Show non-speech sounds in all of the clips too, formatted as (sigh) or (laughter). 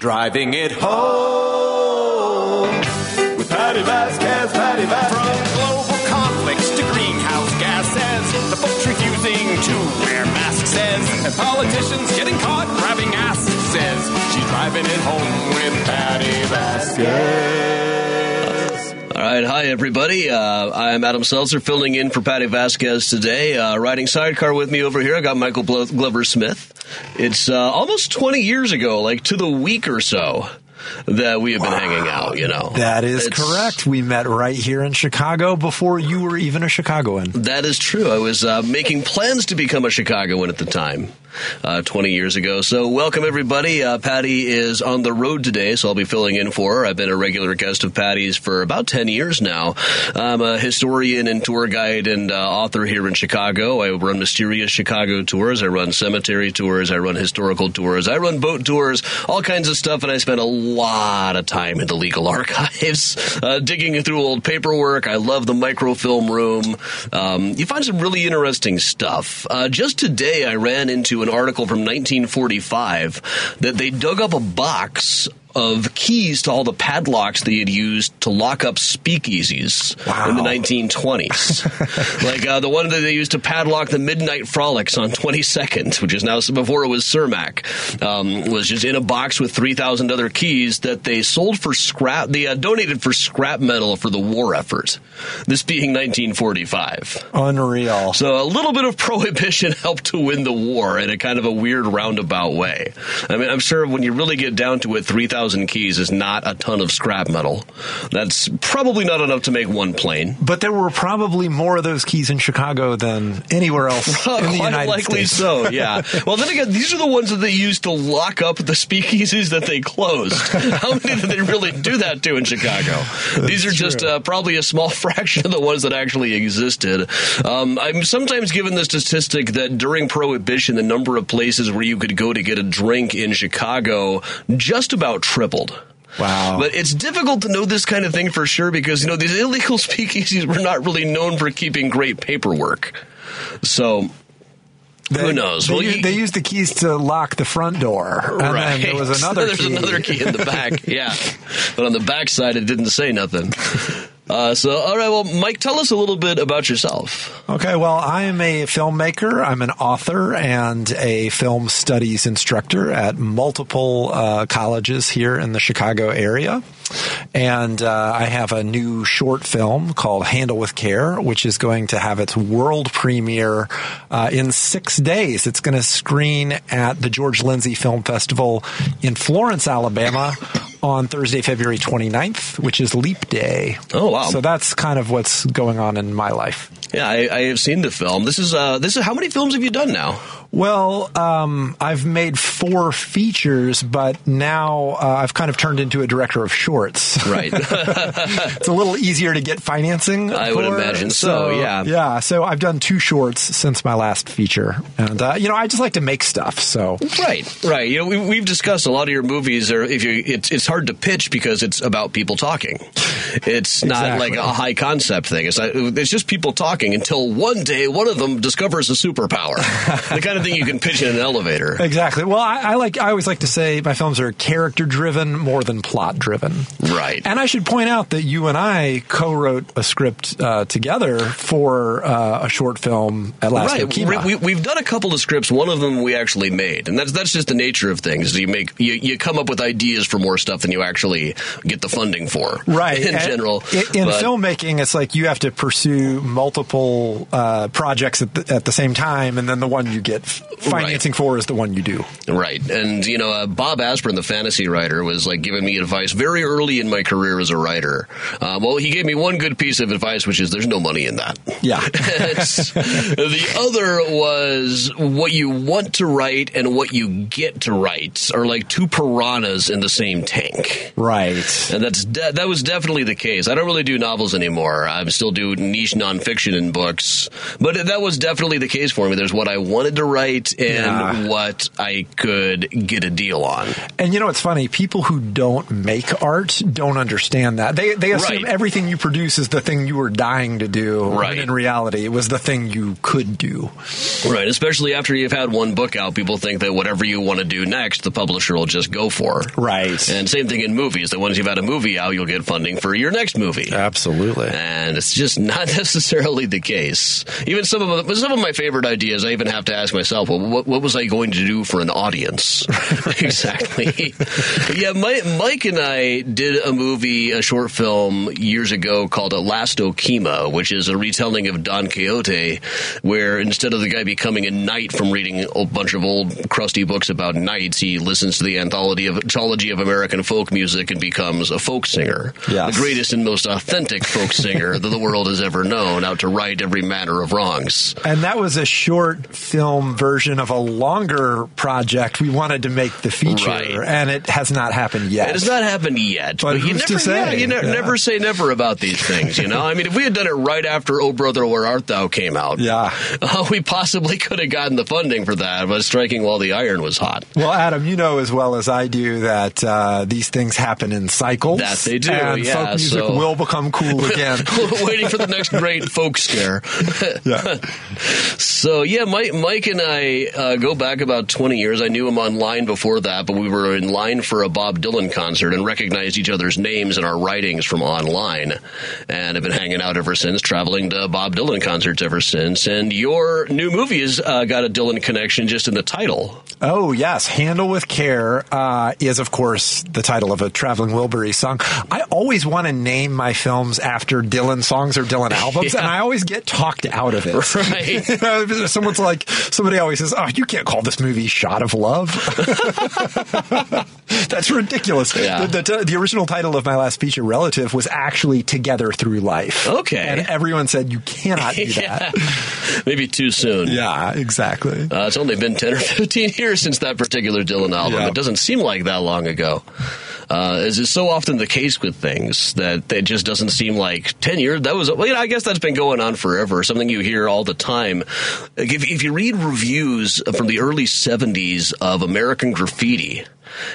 Driving it home with Patti Vasquez, Patti Vasquez. From global conflicts to greenhouse gases, the folks refusing to wear masks says, and politicians getting caught grabbing ass says, she's driving it home with Patti Vasquez. All right, hi everybody. Uh, I'm Adam Selzer, filling in for Patti Vasquez today. Uh, riding sidecar with me over here, I got Michael Glover Smith. It's uh, almost 20 years ago, like to the week or so, that we have been hanging out. You know, That is It's- correct. We met right here in Chicago before you were even a Chicagoan. That is true. I was uh, making plans to become a Chicagoan at the time, uh, 20 years ago. So, welcome everybody. Uh, Patti is on the road today, so I'll be filling in for her. I've been a regular guest of Patti's for about 10 years now. I'm a historian and tour guide and uh, author here in Chicago. I run mysterious Chicago tours. I run cemetery tours. I run historical tours. I run boat tours, all kinds of stuff, and I spend a lot of time in the legal (laughs) archives, uh, digging through old paperwork. I love the microfilm room. Um, you find some really interesting stuff. Uh, just today, I ran into an article from 1945 that they dug up a box of keys to all the padlocks they had used to lock up speakeasies in the 1920s. (laughs) like uh, the one that they used to padlock the Midnight Frolics on 22nd, which is now before it was Cermak, um, was just in a box with 3,000 other keys that they sold for scrap. They uh, donated for scrap metal for the war effort. This being 1945. Unreal. So a little bit of prohibition (laughs) helped to win the war in a kind of a weird roundabout way. I mean, I'm sure when you really get down to it, 3,000 keys is not a ton of scrap metal. That's probably not enough to make one plane. But there were probably more of those keys in Chicago than anywhere else (laughs) in the Quite likely States. so, (laughs) yeah. Well, then again, these are the ones that they used to lock up the speakeasies that they closed. (laughs) How many did they really do that to in Chicago? These are just uh, probably a small fraction of the ones that actually existed. Um, I'm sometimes given the statistic that during Prohibition, the number of places where you could go to get a drink in Chicago just about tripled. Wow. But it's difficult to know this kind of thing for sure because, you know, these illegal (laughs) speakeasies were not really known for keeping great paperwork. So, who knows? They, Well, you- they used the keys to lock the front door. And right. then there was (laughs) another There's key. another key in the back. yeah. (laughs) But on the back side, it didn't say nothing. Uh, so, all right. Well, Mike, tell us a little bit about yourself. Okay, well, I am a filmmaker. I'm an author and a film studies instructor at multiple uh, colleges here in the Chicago area. And uh, I have a new short film called Handle with Care, which is going to have its world premiere uh, in six days. It's going to screen at the George Lindsey Film Festival in Florence, Alabama. On Thursday, February 29th, which is Leap Day. Oh, wow. So that's kind of what's going on in my life. Yeah, I, I have seen the film. This is uh, this is how many films have you done now? Well, um, I've made four features, but now uh, I've kind of turned into a director of shorts. Right. (laughs) it's a little easier to get financing. I would imagine so, yeah. yeah. So I've done two shorts since my last feature, and uh, you know, I just like to make stuff. So Right, right. You know, we, we've discussed a lot of your movies are if you it's it's hard to pitch because it's about people talking. It's not Exactly. like a high concept thing. It's not, it's just people talking until one day one of them discovers a superpower. (laughs) the kind of thing you can pitch in an elevator. exactly. Well, I, I like. I always like to say my films are character driven more than plot driven. Right. And I should point out that you and I co-wrote a script uh, together for uh, a short film at Last Right, we, we, have done a couple of scripts. One of them we actually made, and that's that's just the nature of things. You make you, you come up with ideas for more stuff than you actually get the funding for. right (laughs) in And general. in, in But- filmmaking it's like you have to pursue multiple uh, projects at the, at the same time and then the one you get financing for is the one you do Right. And, you know, uh, Bob Asprin, the fantasy writer, was like giving me advice very early in my career as a writer. Uh, well, he gave me one good piece of advice, which is there's no money in that. Yeah. (laughs) The other was what you want to write and what you get to write are like two piranhas in the same tank. right And that's de- that was definitely the case. I don't really do novels anymore. I still do niche nonfiction in books. But that was definitely the case for me. There's what I wanted to write and Yeah. what I could get a deal on. And you know what's funny? People who don't make art don't understand that. They they assume Right. everything you produce is the thing you were dying to do. Right. in reality, it was the thing you could do. Right, especially after you've had one book out, people think that whatever you want to do next, the publisher will just go for. Right. And same thing in movies. That once you've had a movie out, you'll get funding for your next movie. Absolutely. And it's just not (laughs) necessarily the case. Even some of the, some of my favorite ideas, I even have to ask myself, well, what, what was I going to do for an audience? (laughs) exactly. yeah, Mike, Mike and I did a movie, a short film years ago called Last Okima, which is a retelling of Don Quixote, where instead of the guy becoming a knight from reading a bunch of old crusty books about knights, he listens to the anthology of, anthology of American folk music and becomes a folk singer. Yes. The greatest and most authentic folk singer that the world has ever known, out to right every manner of wrongs. And that was a short film version of a longer project we wanted to make the feature, Right. and it has not happened yet. It has not happened yet, But you who's never, say? yeah, you ne- Yeah. never say never about these things. You know, I mean, if we had done it right after "Oh Brother, Where Art Thou" came out, Yeah. uh, we possibly could have gotten the funding for that, but striking while the iron was hot. Well, Adam, you know as well as I do that uh, these things happen in cycles. That they do, and yeah, folk music so- will become cool again. (laughs) Waiting for the next great (laughs) folk scare. (laughs) yeah. So yeah, Mike, Mike and I uh, go back about twenty years. I knew him online before that, but we were in line for a Bob Dylan concert and recognized each other's names and our writings from online, and have been hanging out ever since, traveling to Bob Dylan concerts ever since. And your new movie has uh, got a Dylan connection just in the title. Oh, yes. Handle with Care uh, is, of course, the title of a Traveling Wilbury song. I always want to name my films after Dylan songs or Dylan (laughs) albums, Yeah. and I always get talked out of it. (laughs) (laughs) Right. You know, Someone's like, somebody always says, oh, you can't call this movie Shot of Love. (laughs) That's ridiculous. Yeah. The, the, the original title of my last feature, Relative, was actually Together Through Life. Okay. And everyone said, you cannot do that. Maybe too soon. yeah, exactly. Uh, it's only been 10 or 15 years since that particular Dylan album. Yeah. It doesn't seem like that long ago. Uh, as is so often the case with things that it just doesn't seem like 10 years. That was, well, you know, I guess that's been going on forever. Something you hear all the time. If, if you read reviews from the early 70s of American graffiti,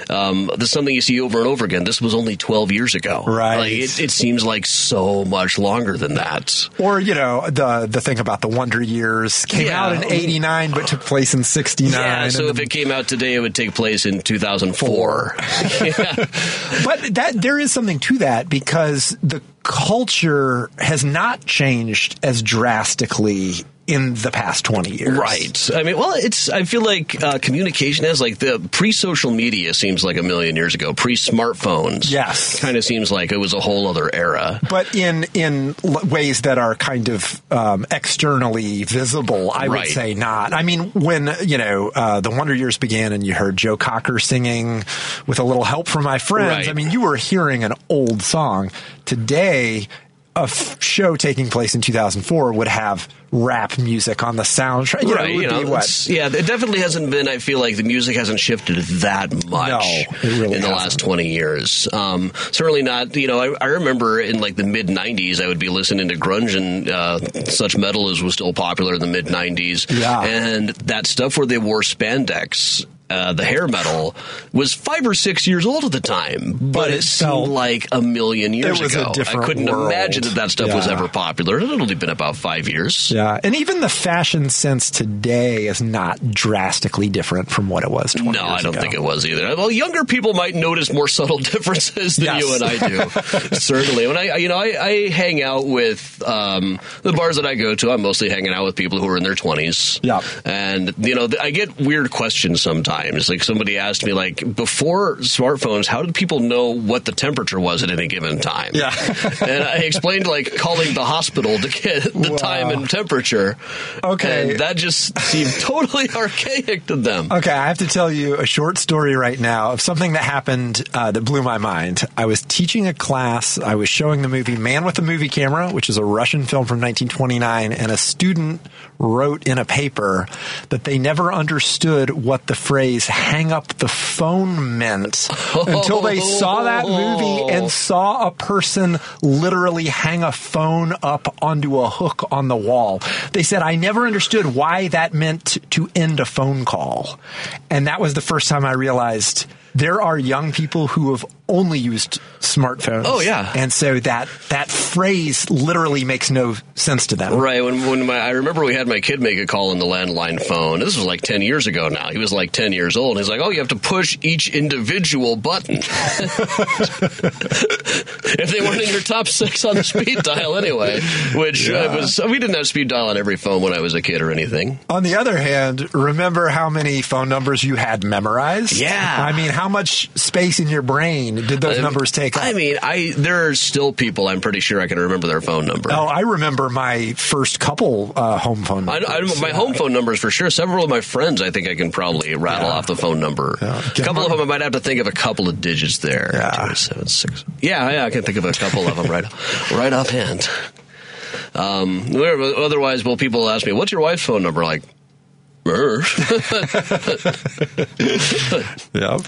um, there's something you see over and over again. This was only 12 years ago. Right. Like, it, it seems like so much longer than that. Or you know the the thing about the Wonder Years came Yeah. out in '89 but took place in '69. Yeah, so if the- it came out today, it would take place in 2004. yeah. (laughs) but that there is something to that because the culture has not changed as drastically in the past 20 years. Right. I mean, well, it's. I feel like uh, communication has like the pre-social media seems like a million years ago. Pre-smartphones. Yes. Kind of seems like it was a whole other era. But in in l- ways that are kind of um, externally visible, I would say not. I mean, when you know uh, the Wonder Years began, and you heard Joe Cocker singing with a little help from my friends. Right. I mean, you were hearing an old song. Today, a f- show taking place in 2004 would have rap music on the soundtrack. You know, right. it would You know, what? yeah, it definitely hasn't been. I feel like the music hasn't shifted that much No, really in the hasn't. last twenty years. Um, certainly not. You know, I, I remember in like the mid '90s, I would be listening to grunge and uh, such metal as was still popular in the mid '90s. Yeah. and that stuff where they wore spandex. Uh, the hair metal was five or six years old at the time, but, But it, it seemed like a million years ago. I couldn't world. imagine that that stuff was ever popular. It had only been about five years. Yeah, and even the fashion sense today is not drastically different from what it was 20 No, I don't ago. think it was either. Well, younger people might notice more subtle (laughs) differences than Yes. you and I do. (laughs) Certainly, when I, you know, I, I hang out with um, the bars that I go to. I'm mostly hanging out with people who are in their 20s. Yeah. and you know, I get weird questions sometimes. It's like somebody asked me, like before smartphones, how did people know what the temperature was at any given time? Yeah. (laughs) and I explained like calling the hospital to get the Wow. time and temperature. Okay. and that just seemed (laughs) totally archaic to them. Okay, I have to tell you a short story right now of something that happened uh, that blew my mind. I was teaching a class. I was showing the movie Man with a Movie Camera, which is a Russian film from 1929, and a student wrote in a paper that they never understood what the phrase "hang up the phone" meant until they saw that movie and saw a person literally hang a phone up onto a hook on the wall. They said, "I never understood why that meant to end a phone call," and that was the first time I realized there are young people who have only used smartphones. Oh, yeah. and so that that phrase literally makes no sense to them. Right. When when my I remember we had my kid make a call on the landline phone. This was like ten years ago now. He was like ten years old. He's like, oh, you have to push each individual button. (laughs) if they weren't in your top six on the speed dial anyway, which uh, Yeah. was we didn't have speed dial on every phone when I was a kid or anything. On the other hand, remember how many phone numbers you had memorized? Yeah. I mean, how much space in your brain did those Um, numbers take up? I mean, I there are still people I'm pretty sure I can remember their phone number. oh, I remember my first couple uh, home phone I, numbers. I, my home phone numbers for sure. Several of my friends, I think I can probably rattle Yeah. off the phone number. Yeah. A couple of them, I might have to think of a couple of digits there. Yeah. Two, seven, six. Yeah, yeah, I can think of a couple of them right, right offhand. Um, otherwise, well, people ask me, "What's your wife's phone number?" Like. (laughs) (laughs) Yep.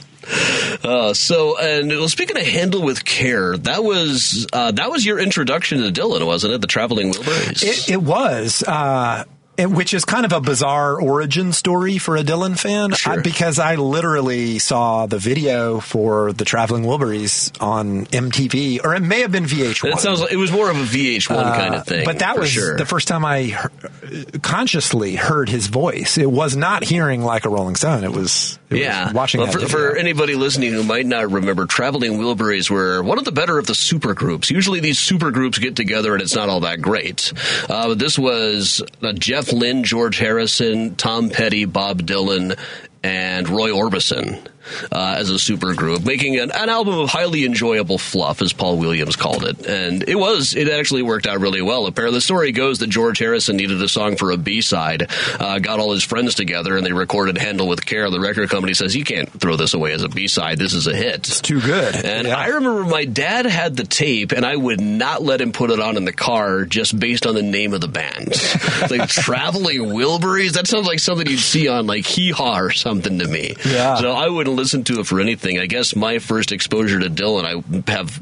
Uh, so, and well, speaking of handle with care, that was uh, that was your introduction to Dylan, wasn't it? The traveling Wilburys. It, it was. Uh, it- which is kind of a bizarre origin story for a Dylan fan Sure. uh, because I literally saw the video for the Traveling Wilburys on MTV, or it may have been VH1. it sounds like it was more of a VH1 kind of thing. Uh, But that was sure. the first time I he- consciously heard his voice. It was not hearing like a Rolling Stone. It was, Yeah, watching Well, for, video. for anybody listening who might not remember, Traveling Wilburys were one of the better of the super groups. Usually, these super groups get together and it's not all that great. Uh, but this was uh, Jeff Lynne, George Harrison, Tom Petty, Bob Dylan, and Roy Orbison. Uh, as a super group, making an, an album of highly enjoyable fluff, as Paul Williams called it, and it was. It actually worked out really well. Apparently, the story goes that George Harrison needed a song for a B side, uh, got all his friends together, and they recorded "Handle with Care." The record company says, "You can't throw this away as a B side. This is a hit." it's too good. And Yeah. I remember my dad had the tape, and I would not let him put it on in the car just based on the name of the band. (laughs) Like Traveling Wilburys. That sounds like something you'd see on like Hee Haw or something to me. Yeah. So I wouldn't listen to it for anything. I guess my first exposure to Dylan, I have.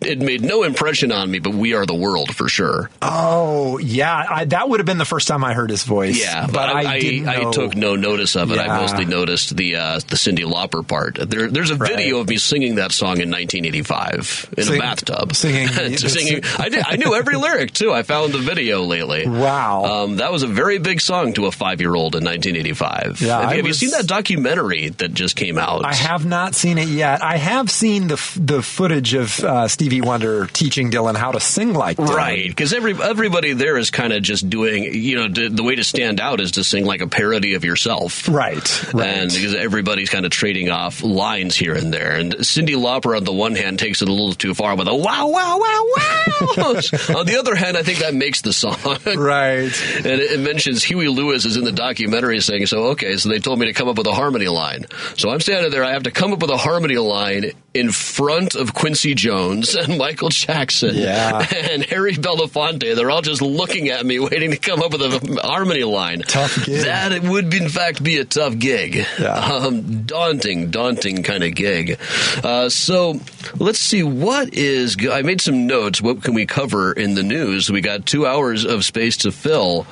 It made no impression on me, but "We Are the World" for sure. oh yeah, I, that would have been the first time I heard his voice. Yeah, but, I, I, didn't. I know. took no notice of it. Yeah. I mostly noticed the uh, the Cyndi Lauper part. There, there's a video of me singing that song in 1985 in Sing- a bathtub, singing (laughs) singing. I, did, I knew every (laughs) lyric too. I found the video lately. Wow. um, that was a very big song to a five year old in 1985. Yeah, have, I have you seen that documentary that just came out? I have not seen it yet. I have seen the the footage of uh, Stevie Wonder teaching Dylan how to sing like Dylan. Right, because every everybody there is kind of just doing, you know, d- the way to stand out is to sing like a parody of yourself. Right. Right. And because everybody's kind of trading off lines here and there. And Cyndi Lauper, on the one hand, takes it a little too far with a wow, wow, wow, wow. (laughs) on the other hand, I think that makes the song. (laughs) right. And it, it mentions Huey Lewis is in the documentary saying, so, okay, so they told me to come up with a harmony line. So I'm standing there, I have to come up with a harmony line in front of Quincy Jones and Michael Jackson Yeah. (laughs) and Harry Belafonte. They're all just looking at me, waiting to come up with a harmony line. Tough gig. That it would, in fact, be a tough gig. Yeah. Um, daunting, daunting kind of gig. Uh, so let's see what is. I made some notes. What can we cover in the news? We got two hours of space to fill.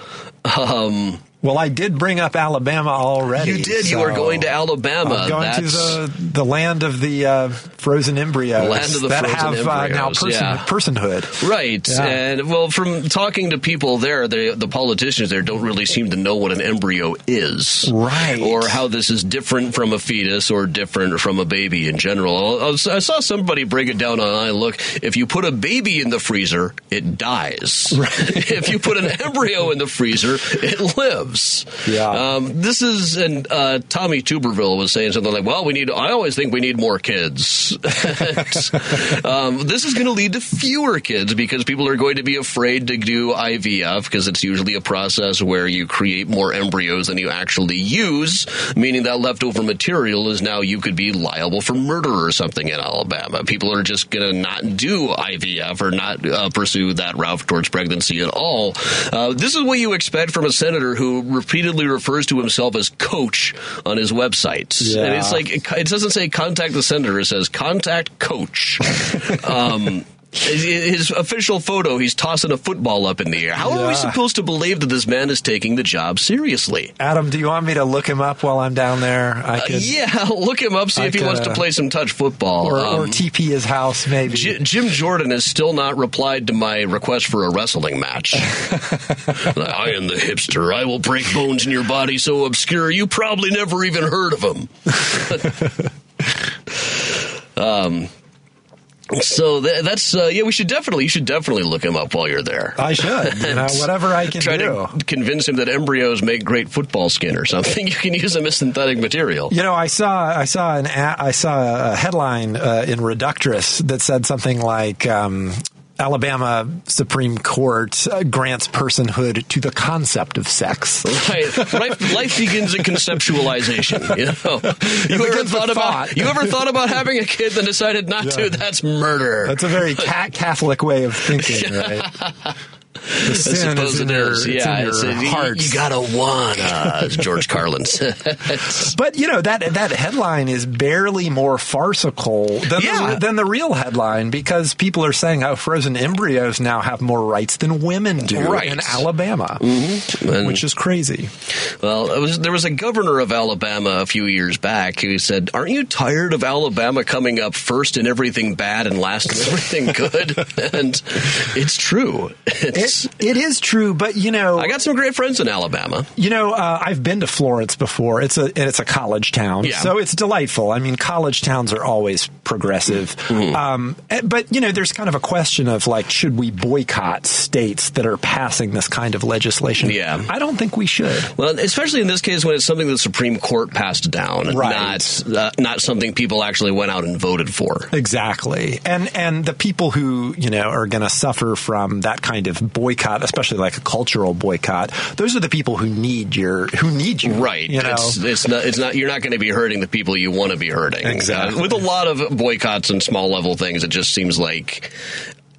Um, Well, I did bring up Alabama already. you did. You so are going to Alabama. I'm going to the the land of the uh, frozen embryos Land of the that frozen have uh, now person, yeah. personhood. Right, Yeah. and well, from talking to people there, the the politicians there don't really seem to know what an embryo is, Right. or how this is different from a fetus or different from a baby in general. I I saw somebody break it down on I look. If you put a baby in the freezer, it dies. (laughs) if you put an embryo in the freezer, it lives. Yeah. Um, this is, and uh, Tommy Tuberville was saying something like, "Well, we need. I always think we need more kids." (laughs) um, this is going to lead to fewer kids because people are going to be afraid to do IVF because it's usually a process where you create more embryos than you actually use, meaning that leftover material is now you could be liable for murder or something in Alabama. People are just going to not do IVF or not uh, pursue that route towards pregnancy at all. Uh, this is what you expect from a senator who repeatedly refers to himself as coach on his website. Yeah. And it's like, it doesn't say contact the senator, it says contact coach. (laughs) um, his official photo, he's tossing a football up in the air. How are we supposed to believe that this man is taking the job seriously? Adam, do you want me to look him up while I'm down there? I could, Uh, Yeah, (laughs) look him up, see I if he wants to uh, play some touch football. or, or Um, TP his house, maybe. J- Jim Jordan has still not replied to my request for a wrestling match. (laughs) I am the hipster. I will break bones in your body so obscure you probably never even heard of him. (laughs) um, so th- that's uh, yeah. We should definitely you should definitely look him up while you're there. I should, you know, (laughs) whatever I can Try do. to convince him that embryos make great football skin or something. (laughs) You can use them as synthetic material. You know, I saw I saw an a, I saw a headline uh, in Reductress that said something like. Um, Alabama Supreme Court uh, grants personhood to the concept of sex. Right. Life, life begins at conceptualization. You know, (laughs) you ever thought about thought. you ever thought about having a kid then decided not to? That's murder. That's a very (laughs) ca- Catholic way of thinking, right? (laughs) The I sin suppose is in it your, is. it's Yeah, in it's your a- you- heart. You, gotta wanna, as (laughs) George Carlin says. (laughs) But you know that that headline is barely more farcical than Yeah. the, than the real headline because people are saying, "Oh, frozen embryos now have more rights than women do Right. in Alabama," mm-hmm. And- which is crazy. Well, it was, there was a governor of Alabama a few years back who said, "Aren't you tired of Alabama coming up first in everything bad and last in everything good?" (laughs) and it's true. It's, It, it is true, but you know, I got some great friends in Alabama. You know, uh, I've been to Florence before. It's a and it's a college town, Yeah. so it's delightful. I mean, college towns are always progressive. Mm-hmm. Um, eh, but you know, there's kind of a question of like, should we boycott states that are passing this kind of legislation? Yeah. I don't think we should. Well, especially in this case when it's something the Supreme Court passed down, Right. not uh, not something people actually went out and voted for. Exactly, and and the people who you know are going to suffer from that kind of boycott, especially like a cultural boycott, those are the people who need your who need you, Right. You know, It's, it's not. It's not. You're not going to be hurting the people you want to be hurting. Exactly. Uh, with a lot of boycotts and small level things, it just seems like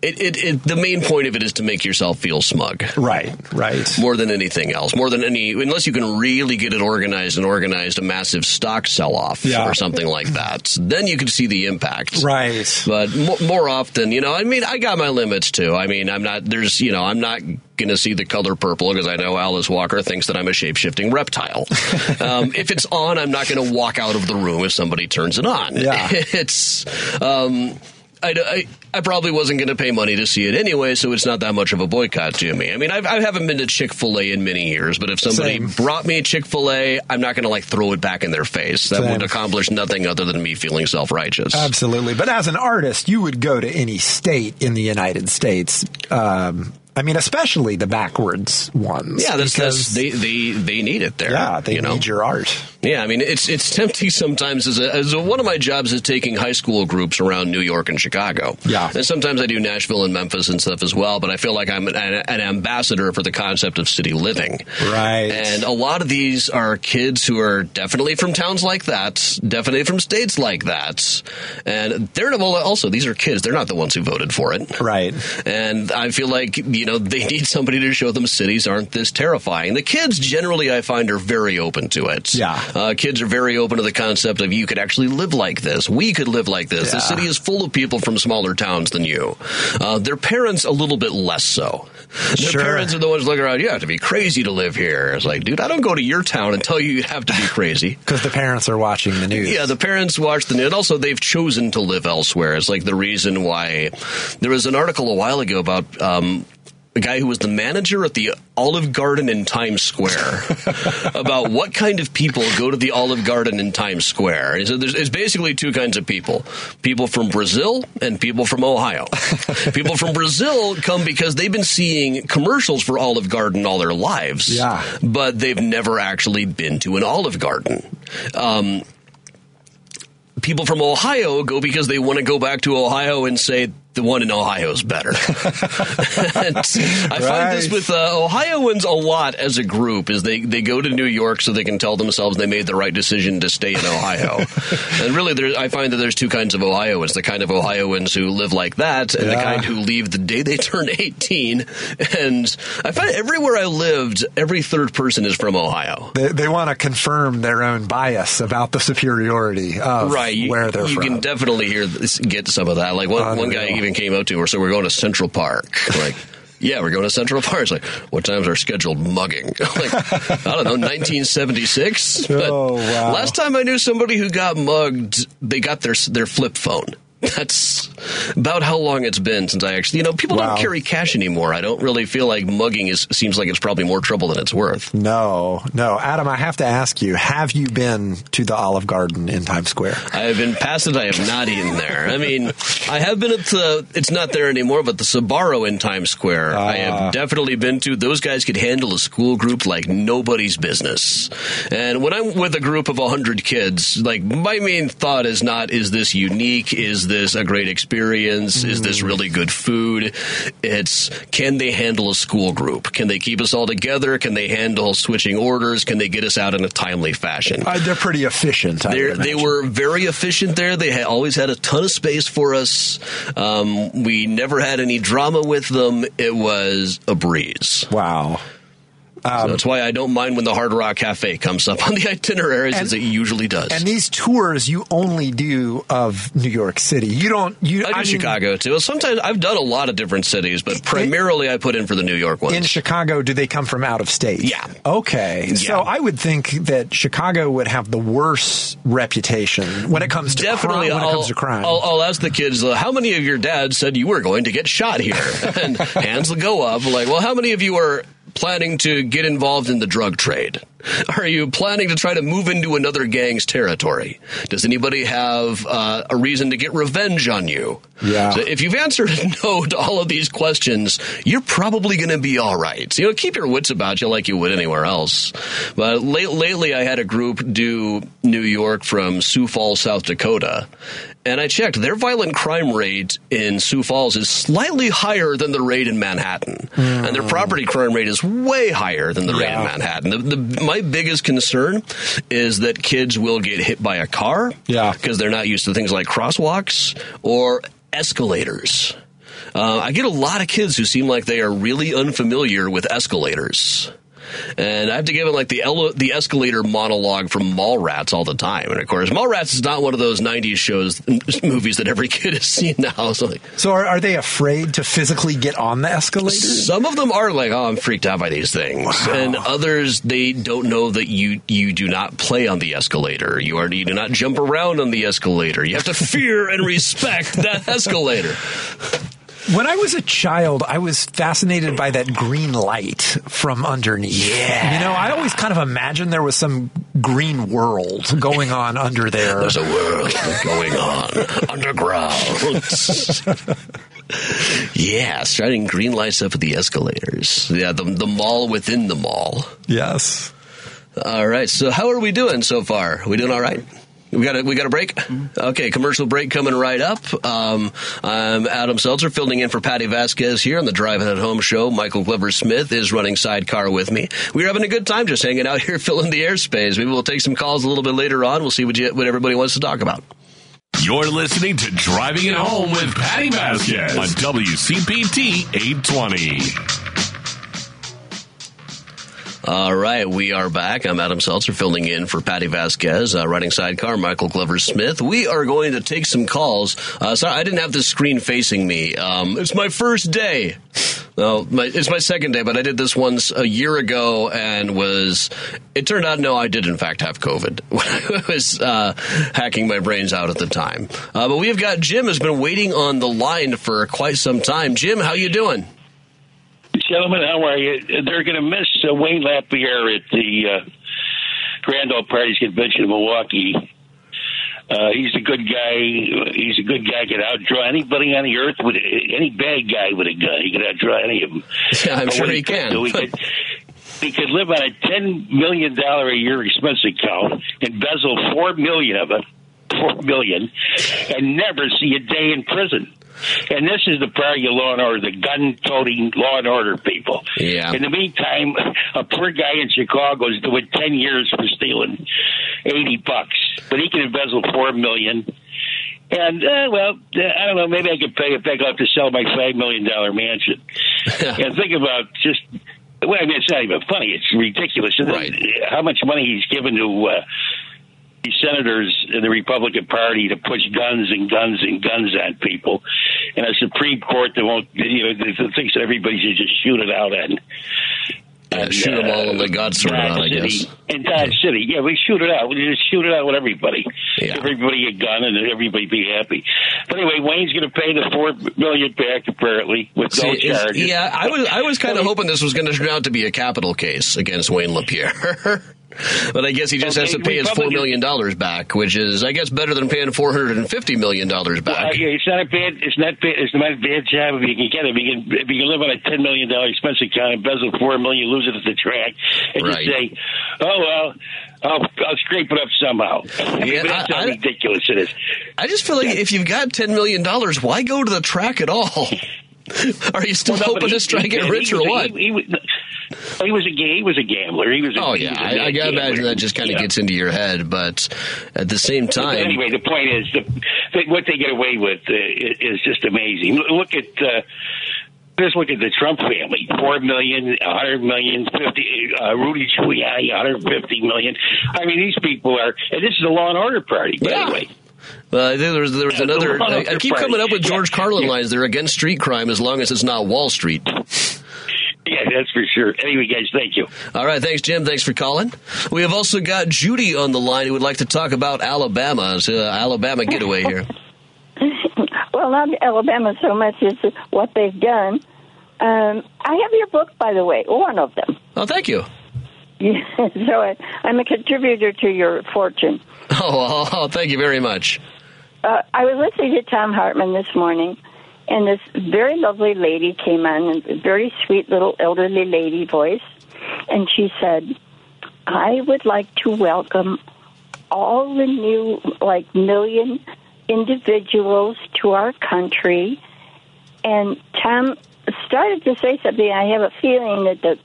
it, it, it. The main point of it is to make yourself feel smug. right, right. More than anything else, more than any, unless you can really get it organized and organized a massive stock sell off Yeah. or something like that, then you can see the impact. Right. But more, more often, you know, I mean, I got my limits too. I mean, I'm not, there's, you know, I'm not going to see the color purple because I know Alice Walker thinks that I'm a shape shifting reptile. (laughs) um, if it's on, I'm not going to walk out of the room if somebody turns it on. Yeah. (laughs) it's, um, I, I, I probably wasn't going to pay money to see it anyway, so it's not that much of a boycott to me. I mean, I've, I haven't been to Chick fil A in many years, but if somebody Same. brought me Chick fil A, I'm not going to like throw it back in their face. That Same. would accomplish nothing other than me feeling self righteous. Absolutely. But as an artist, you would go to any state in the United States. Um, I mean, especially the backwards ones. Yeah, that's, because, that's they, they they need it there. yeah, they you know? need your art. Yeah, I mean it's it's tempting sometimes as a, as a, one of my jobs is taking high school groups around New York and Chicago. Yeah. and sometimes I do Nashville and Memphis and stuff as well. But I feel like I'm an, an ambassador for the concept of city living. Right. And a lot of these are kids who are definitely from towns like that, definitely from states like that, and they're also these are kids. They're not the ones who voted for it. Right. And I feel like, you know, they need somebody to show them cities aren't this terrifying. The kids generally, I find, are very open to it. Yeah. Uh, kids are very open to the concept of you could actually live like this. We could live like this. The city is full of people from smaller towns than you. Uh, their parents, a little bit less so. Their Sure. parents are the ones looking around, you have to be crazy to live here. It's like, dude, I don't go to your town and tell you you have to be crazy. (laughs) Because the parents are watching the news. Yeah, the parents watch the news. Also, they've chosen to live elsewhere. It's like the reason why there was an article a while ago about um, a guy who was the manager at the Olive Garden in Times Square (laughs) about what kind of people go to the Olive Garden in Times Square. He said there's it's basically two kinds of people: people from Brazil and people from Ohio. (laughs) people from Brazil come because they've been seeing commercials for Olive Garden all their lives, Yeah. but they've never actually been to an Olive Garden. Um, people from Ohio go because they want to go back to Ohio and say the one in Ohio is better. (laughs) (laughs) I find this with uh, Ohioans a lot as a group is they, they go to New York so they can tell themselves they made the right decision to stay in Ohio. (laughs) and really, there, I find that there's two kinds of Ohioans: the kind of Ohioans who live like that, and the kind who leave the day they turn 18. And I find everywhere I lived, every third person is from Ohio. They, they want to confirm their own bias about the superiority of right you, where they're you from. You can definitely hear get some of that like one, one guy Came out to her so we're going to central park. Like (laughs) yeah we're going to central park. It's like what time's our scheduled mugging? (laughs) Like i don't know 1976 (laughs) but Oh, wow. last time i knew somebody who got mugged they got their their flip phone that's about how long it's been since I actually, you know, people Wow. don't carry cash anymore. I don't really feel like mugging is seems like it's probably more trouble than it's worth. no, no, Adam. I have to ask you: Have you been to the Olive Garden in Times Square? I have been past it. I have not eaten there. I mean, I have been at the. It's not there anymore, but the Sbarro in Times Square. I have ah. definitely been to. Those guys could handle a school group like nobody's business. And when I'm with a group of hundred kids, like my main thought is not is this unique? Is this a great experience? Is this really good food? It's can they handle a school group? Can they keep us all together? Can they handle switching orders? Can they get us out in a timely fashion? Uh, they're pretty efficient. They were very efficient there. They had, always had a ton of space for us. Um, we never had any drama with them. It was a breeze. Wow. So that's why I don't mind when the Hard Rock Cafe comes up on the itineraries, as it usually does. And these tours you only do of New York City. You don't. You I do mean, Chicago too. Sometimes I've done a lot of different cities, but primarily I put in for the New York ones. In Chicago, do they come from out of state? Yeah. Okay. So I would think that Chicago would have the worst reputation when it comes to Definitely, crime. When I'll, it comes to crime. I'll, I'll ask the kids, uh, how many of your dads said you were going to get shot here? (laughs) and hands will go up. Like, well, how many of you are planning to get involved in the drug trade? Are you planning to try to move into another gang's territory? Does anybody have uh, a reason to get revenge on you? Yeah. So if you've answered (laughs) no to all of these questions, you're probably going to be all right. So, you know, keep your wits about you like you would anywhere else. But late, lately, I had a group do New York from Sioux Falls, South Dakota. And I checked, their violent crime rate in Sioux Falls is slightly higher than the rate in Manhattan. And their property crime rate is way higher than the rate in Manhattan. The, the, my biggest concern is that kids will get hit by a car Yeah. because they're not used to things like crosswalks or escalators. Uh, I get a lot of kids who seem like they are really unfamiliar with escalators. And I have to give it like the ele- the escalator monologue from Mallrats all the time. And of course, Mallrats is not one of those '90s shows (laughs) movies that every kid has seen now. (laughs) So like, so are, are they afraid to physically get on the escalator? some of them are like, "Oh, I'm freaked out by these things," and others they don't know that you you do not play on the escalator. You are you do not jump around on the escalator. You have to fear and respect that (laughs) escalator. When I was a child, I was fascinated by that green light from underneath. Yeah. You know, I always kind of imagined there was some green world going on under there. (laughs) There's a world going on underground. (laughs) yeah, starting green lights up at the escalators. Yeah, the the mall within the mall. yes. All right. So how are we doing so far? we doing all right? We got a we got a break. Okay, commercial break coming right up. Um, I'm Adam Selzer filling in for Patti Vasquez here on the Drive at Home show. Michael Glover Smith is running sidecar with me. We're having a good time just hanging out (laughs) here, filling the airspace. Maybe we'll take some calls a little bit later on. We'll see what you, what everybody wants to talk about. You're listening to Driving It Home with Patti Vasquez on WCPT 820. All right, we are back. I'm Adam Selzer filling in for Patti Vasquez, uh, running sidecar, Michael Glover Smith. We are going to take some calls. Uh, sorry, I didn't have the screen facing me. Um, it's my first day. No, my, it's my second day, but I did this once a year ago and was. It turned out, no, I did in fact have COVID (laughs) when I was uh, hacking my brains out at the time. Uh, but we have got Jim has been waiting on the line for quite some time. Jim, how you doing? Gentlemen, how are you? They're going to miss uh, Wayne Lapierre at the uh, Grand Old Parties Convention in Milwaukee. Uh, he's a good guy. He's a good guy. Could outdraw anybody on the earth with any bad guy with a gun. He could outdraw any of them. Yeah, (laughs) I'm But sure he can. do, He could, he could live on a ten million dollar a year expense account, embezzle four million of it, four million and never see a day in prison. And this is the of law and order, the gun-toting law and order people. Yeah. In the meantime, a poor guy in Chicago is doing ten years for stealing eighty bucks, but he can embezzle four million. And uh, well, I don't know. Maybe I could pay it back up to sell my five million dollar mansion. (laughs) and think about just. Well, I mean, it's not even funny. It's ridiculous. Right. How much money he's given to uh, senators in the Republican Party to push guns and guns and guns at people, and a Supreme Court that won't, you know, that thinks that everybody should just shoot it out and. Yeah, and, shoot 'em all and let God sort it out, I City- guess. In Dodge City, yeah, we shoot it out. We just shoot it out with everybody. Yeah. Everybody a gun and everybody be happy. But anyway, Wayne's going to pay the four million back apparently with no See, is- charges. yeah, I was I was kind of hoping this was going to turn out to be a capital case against Wayne LaPierre. (laughs) but I guess he just has to pay his four million dollars back, which is I guess better than paying four hundred and fifty million dollars back. yeah, it's not a bad. It's not bad. It's not a bad job if you can get it. If you can, if you can live on a ten million dollar expense account, embezzle four million, lose it at the track, and Right. just say, "Oh well, I'll, I'll scrape it up somehow." I mean, Yeah, that's I- how I- ridiculous it is. I just feel like if you've got ten million dollars, why go to the track at all? (laughs) Are you still Well, no, hoping he- to try to get rich or what? He, he he was a ga- he was a gambler. He was. A, Oh yeah, was I, I gotta imagine that just kind of Yeah. gets into your head, but at the same But time, anyway, the point is the, that what they get away with uh, is just amazing. Look at. Uh, just look at the Trump family: four million, a hundred million, fifty. Uh, Rudy Giuliani, one hundred fifty million. I mean, these people are. And this is a law and order party, by Yeah. the way. Uh, there was there was another. the I, I keep coming up with George. Carlin lines. They're against street crime as long as it's not Wall Street. (laughs) Yeah, that's for sure. Anyway, guys, thank you. All right, thanks, Jim. Thanks for calling. We have also got Judy on the line who would like to talk about Alabama's uh, Alabama getaway here. (laughs) Well, not Alabama so much as what they've done. Um, I have your book, by the way, one of them. Oh, thank you. (laughs) so I, I'm a contributor to your fortune. Oh, oh, oh, thank you very much. Uh, I was listening to Thom Hartmann this morning, and this very lovely lady came on, a very sweet little elderly lady voice, and she said, I would like to welcome all the new, like, million individuals to our country. And Tom started to say something. I have a feeling that the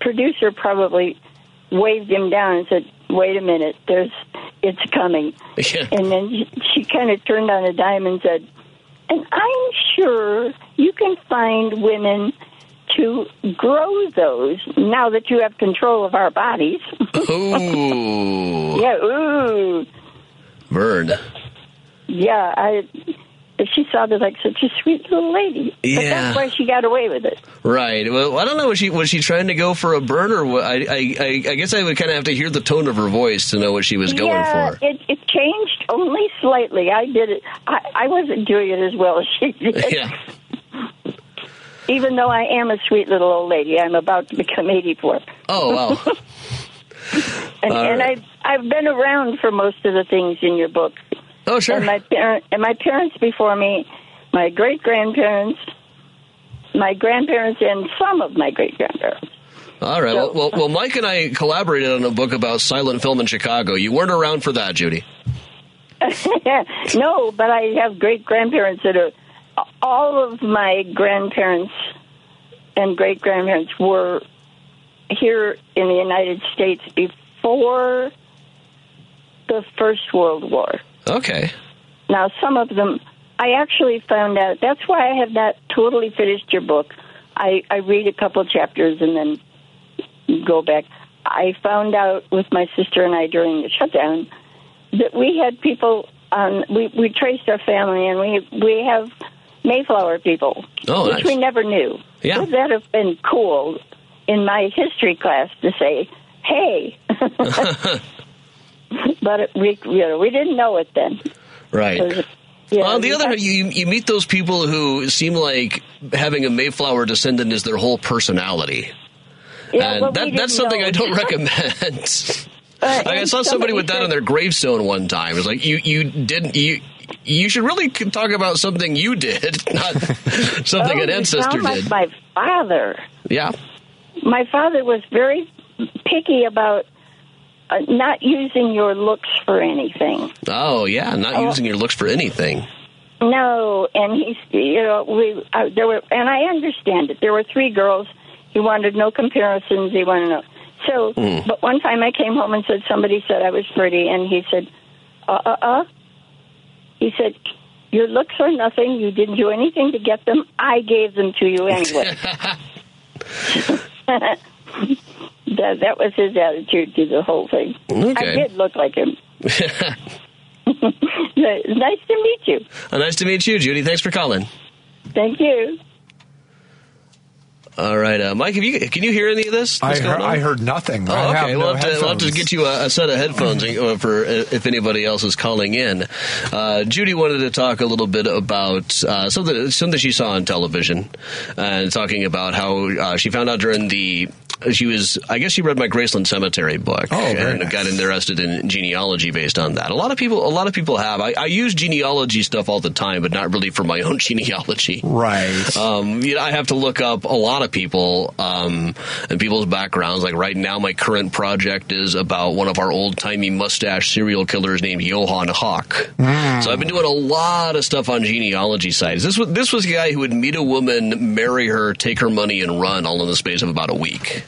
producer probably waved him down and said, "Wait a minute, there's, it's coming." (laughs) Yeah. And then she, she kind of turned on a dime and said, "And I'm sure you can find women." To grow those now that you have control of our bodies. (laughs) Ooh, yeah, ooh. Vern. Yeah, I. She sounded like such a sweet little lady. But Yeah. that's why she got away with it. Right. Well, I don't know. Was she was she trying to go for a burn, or? I I, I guess I would kind of have to hear the tone of her voice to know what she was going yeah, for. it it changed only slightly. I did it. I I wasn't doing it as well as she did. (laughs) Yeah. Even though I am a sweet little old lady, I'm about to become 84, Oh wow. (laughs) and, and. I've I've been around for most of the things in your book. Oh sure. And my parent and my parents before me, my great grandparents, my grandparents, and some of my great grandparents. All right. So- Well, well, well, Mike and I collaborated on a book about silent film in Chicago. You weren't around for that, Judy. (laughs) no, but I have great grandparents that are. All of my grandparents and great grandparents were here in the United States before the First World War. Okay. Now, some of them, I actually found out. That's why I have not totally finished your book. I, I read a couple chapters and then go back. I found out with my sister and I during the shutdown that we had people on. We we traced our family and we we have Mayflower people, Oh, which nice. we never knew. Yeah. Would that have been cool in my history class to say, "Hey"? (laughs) (laughs) (laughs) but it, we you know we didn't know it then. Right. Yeah, On the other hand, you you meet those people who seem like having a Mayflower descendant is their whole personality, yeah, and that, that's something know. I don't (laughs) recommend. Uh, I saw somebody with that said- on their gravestone one time. It's like you you didn't you. You should really talk about something you did, (laughs) not something oh, an ancestor like did. my father. Yeah. My father was very picky about uh, not using your looks for anything. Oh yeah, not Oh. using your looks for anything. No, and he's you know we uh, there were and I understand it. There were three girls. He wanted no comparisons. He wanted no. So, Hmm. but one time I came home and said somebody said I was pretty, and he said, uh uh uh. He said, "Your looks are nothing. You didn't do anything to get them. I gave them to you anyway." (laughs) (laughs) that that was his attitude to the whole thing. I did look like him. (laughs) nice to meet you. Uh, nice to meet you, Judy. Thanks for calling. Thank you. All right, uh, Mike, have you, can you hear any of this? I heard. I heard nothing. Oh, I okay. have no we'll, have to, we'll have to get you a, a set of headphones (laughs) uh, for uh, if anybody else is calling in. Uh, Judy wanted to talk a little bit about uh, something something she saw on television, and talking about how uh, she found out during the. She was, I guess, she read my Graceland Cemetery book Oh, and nice. got interested in genealogy based on that. A lot of people, a lot of people have. I, I use genealogy stuff all the time, but not really for my own (laughs) genealogy. Right. Um, you know, I have to look up a lot of people um, and people's backgrounds. Like right now, my current project is about one of our old timey mustache serial killers named Johann Hoch. So I've been doing a lot of stuff on genealogy sites. This was this was a guy who would meet a woman, marry her, take her money, and run all in the space of about a week.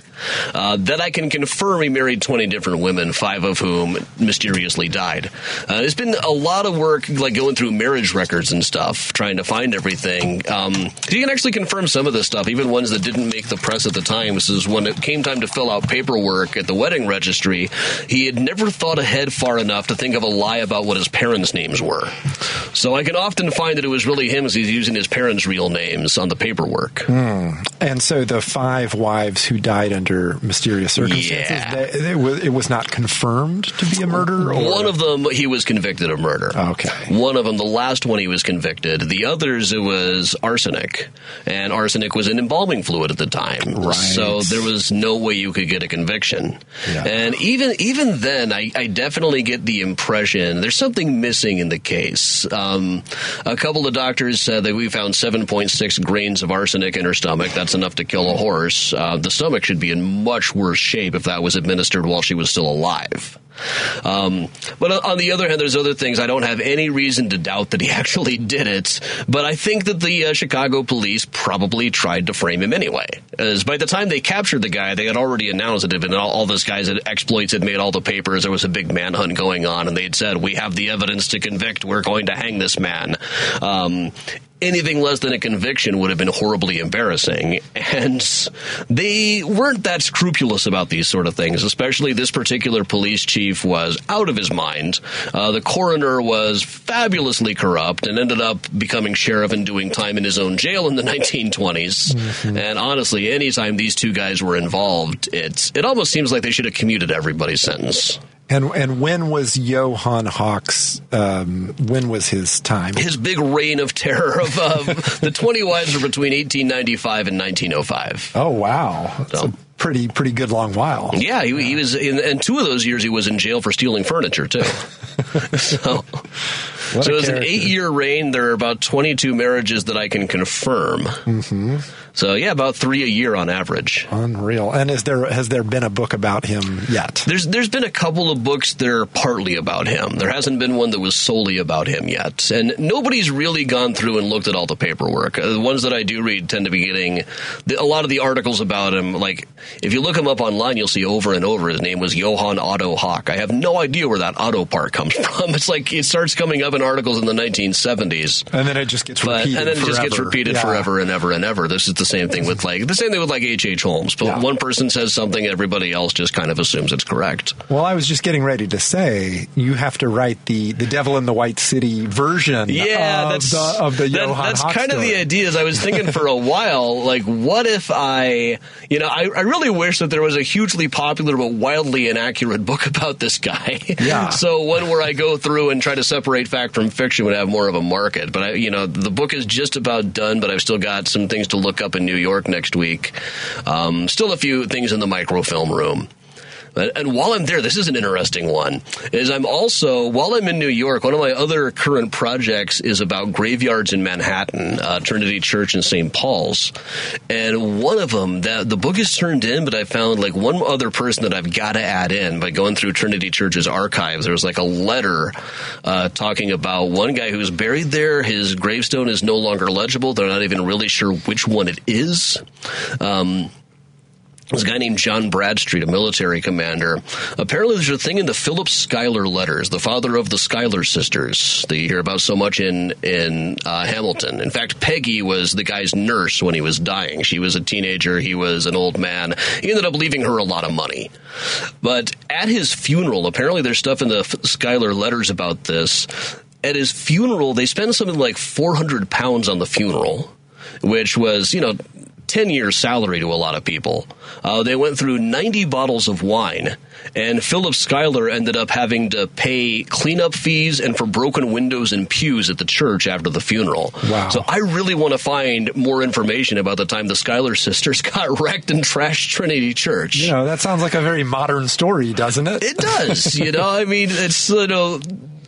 Uh, that I can confirm he married 20 different women, five of whom mysteriously died. Uh, it's been a lot of work, like going through marriage records and stuff, trying to find everything. Um, you can actually confirm some of this stuff, even ones that didn't make the press at the time. This is when it came time to fill out paperwork at the wedding registry. He had never thought ahead far enough to think of a lie about what his parents' names were. So I can often find that it was really him as he's using his parents' real names on the paperwork. And so the five wives who died under mysterious circumstances, Yeah. it, was, it was not confirmed to be a murder? Or? One of them, he was convicted of murder. Okay. One of them, the last one, he was convicted. The others, it was arsenic, and arsenic was an embalming fluid at the time. Right. So there was no way you could get a conviction. Yeah. And even even then, I, I definitely get the impression there's something missing in the case. Um, a couple of doctors said that we found 7.6 grains of arsenic in her stomach. That's enough to kill a horse. Uh, the stomach should be in much worse shape if that was administered while she was still alive. Um, but on the other hand, there's other things I don't have any reason to doubt that he (laughs) actually did it. But I think that the uh, Chicago police probably tried to frame him anyway. As by the time they captured the guy, they had already announced it. And all, all this guy's exploits had made all the papers. There was a big manhunt going on, and they had said, "We have the evidence to convict. We're going to hang this man." Um, anything less than a conviction would have been horribly embarrassing. And they weren't that scrupulous about these sort of things, especially this particular police chief was out of his mind. Uh, the coroner was fabulously corrupt and ended up becoming sheriff and doing time in his own jail in the (laughs) 1920s. And honestly, anytime these two guys were involved, it's, it almost seems like they should have commuted everybody's sentence. And and when was Johann Hoch? Um, when was his time? his big reign of terror of uh, (laughs) the 20 wives were between 1895 and 1905 oh wow, that's So- a pretty pretty good long while. yeah he, he was in and two of those years he was in jail for stealing furniture too (laughs) so so it was an eight year reign there are about 22 marriages that i can confirm mm-hmm. So yeah about three a year on average Unreal. And is there has there been a book about him yet? There's there's been a couple of books that are partly about him. There hasn't been one that was solely about him yet, and nobody's really gone through and looked at all the paperwork. Uh, the ones that I do read tend to be getting the, a lot of the articles about him. Like if you look him up online, you'll see over and over his name was Johann Otto Hoch. I have no idea where that Otto part comes (laughs) from. It's like it starts coming up in articles in the 1970s. And then it just gets But repeated. and then it just gets forever. repeated Yeah. forever and ever and ever. This is the same thing with like the same thing with like H. H. Holmes. But Yeah. one person says something, everybody else just kind of assumes it's correct. Well, I was just getting ready to say you have to write the the Devil in the White City version. Yeah, of that's the, of the that- Johann that's kind of the story. idea. Is I was thinking for a while, like, what if I, you know, I, I really wish that there was a hugely popular but wildly inaccurate book about this guy. Yeah. (laughs) so one where I go through and try to separate fact from fiction would have more of a market. But I, you know, the book is just about done. But I've still got some things to look up in New York next week. Um, still a few things in the microfilm room. And while I'm there, this is an interesting one. Is I'm also while I'm in New York, one of my other current projects is about graveyards in Manhattan, uh, Trinity Church and St. Paul's, and one of them that the book is turned in, but I found like one other person that I've got to add in by going through Trinity Church's archives. There was like a letter uh, talking about one guy who's buried there. His gravestone is no longer legible. They're not even really sure which one it is. Um, a guy named John Bradstreet, a military commander. Apparently, there's a thing in the Philip Schuyler letters, the father of the Schuyler sisters that you hear about so much in in uh, Hamilton. In fact, Peggy was the guy's nurse when he was dying. She was a teenager. He was an old man. He ended up leaving her a lot of money. But at his funeral, apparently, there's stuff in the Schuyler letters about this. At his funeral, they spent something like 400 pounds on the funeral which was, you know, 10 years' salary to a lot of people. Uh, they went through 90 bottles of wine, and Philip Schuyler ended up having to pay cleanup fees and for broken windows and pews at the church after the funeral. Wow. So I really want to find more information about the time the Schuyler (laughs) sisters got wrecked and trashed Trinity Church. You know, that sounds like a very modern story, doesn't it? It does, you know. I mean, it's you know.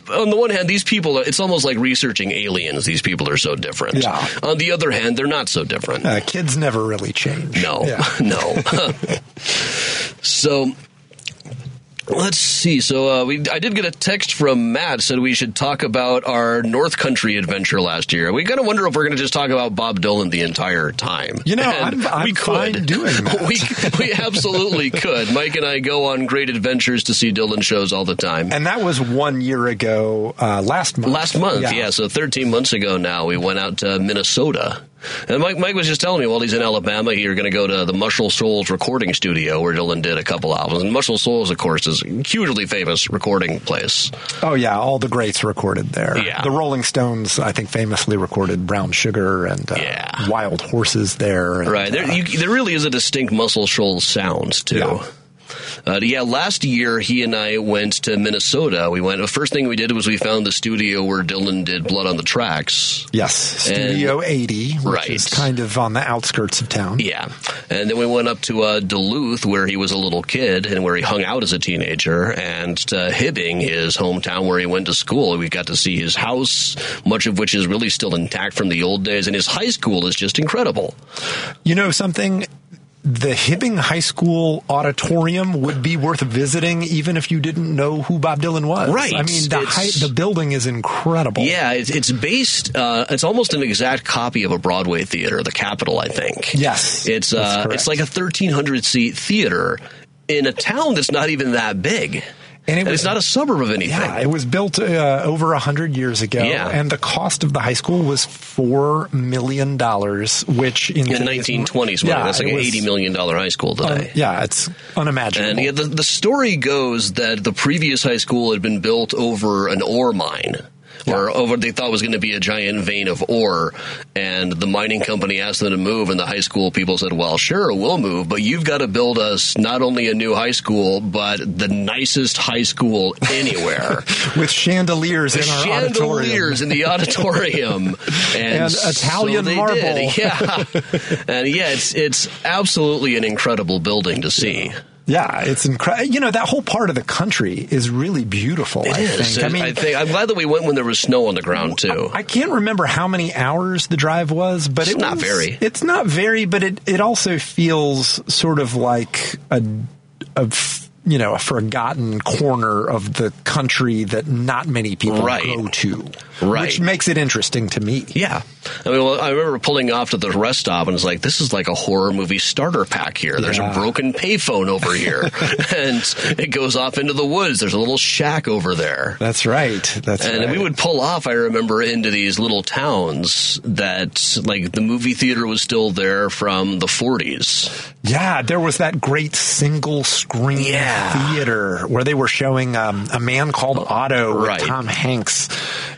On the one hand, these people, it's almost like researching aliens. These people are so different. Yeah. On the other hand, they're not so different. Uh, kids never really change. No, Yeah. (laughs) no. (laughs) so let's see. So uh, we, I did get a text from Matt said we should talk about our North Country adventure last year. We kind of wonder if we're going to just talk about Bob Dylan the entire time. You know, I'm- I'm we could doing (laughs) that. we we absolutely could. Mike and I go on great adventures to see Dylan shows all the time. And that was one year ago, uh, last month. Last month, yeah. So 13 months ago now, we went out to Minnesota. And Mike, Mike was just telling me while he's in Alabama, you're going to go to the Muscle Shoals recording studio where Dylan did a couple albums. And Muscle Shoals, of course, is a hugely famous recording place. Oh yeah, all the greats recorded there. Yeah. the Rolling Stones, I think, famously recorded "Brown Sugar" and uh, Yeah. "Wild Horses" there. And, Right. There, uh, you, there really is a distinct Muscle Shoals sound, too. Yeah. Uh, yeah, last year he and I went to Minnesota. We went. The first thing we did was we found the studio where Dylan did "Blood on the Tracks." yes, Studio 80, which Right. is kind of on the outskirts of town. Yeah, and then we went up to uh, Duluth, where he was a little kid and where he hung out as a teenager, and to Hibbing, his hometown, where he went to school. We got to see his house, much of which is really still intact from the old days, and his high school is just incredible. You know something? The Hibbing High School auditorium would be worth visiting, even if you didn't know who Bob Dylan was. Right. I mean, the, high, the building is incredible. Yeah, it's, it's based. Uh, it's almost an exact copy of a Broadway theater, the Capitol, I think. Yes, it's uh, it's like a thirteen hundred seat theater in a town that's not even that big, And it and was- it's not a suburb of anything. Yeah, it was built uh, over a hundred years ago, Yeah. and the cost of the high school was four million dollars, which in in today's- nineteen twenties money, yeah, that's like an was, eighty million dollar high school today. yeah, it's unimaginable. And yeah, the, the story goes that the previous high school had been built over an ore mine. Or over, they thought was going to be a giant vein of ore, and the mining company asked them to move, and the high school people said, "Well, sure, we'll move, but you've got to build us not only a new high school, but the nicest high school anywhere." (laughs) with chandeliers in our chandeliers auditorium. in the auditorium (laughs) and, And so Italian they marble. did. (laughs) yeah and yeah it's it's absolutely an incredible building to see Yeah, it's incredible. You know, that whole part of the country is really beautiful. It I is. think. I mean, I think I'm glad that we went when there was snow on the ground too. I can't remember how many hours the drive was, but It's it not was- very. It's not very, but it it also feels sort of like a a f- you know a forgotten corner of the country that not many people Right. go to, Right. Which makes it interesting to me. yeah, I mean, well, I remember pulling off to the rest stop and it's like, this is like a horror movie starter pack here. There's Yeah. a broken payphone over here, (laughs) and it goes off into the woods. There's a little shack over there. That's right. That's And right. we would pull off, I remember, into these little towns that, like, the movie theater was still there from the 40s. Yeah, there was that great single screen Yeah. theater where they were showing um, a man called Otto with Right. Tom Hanks,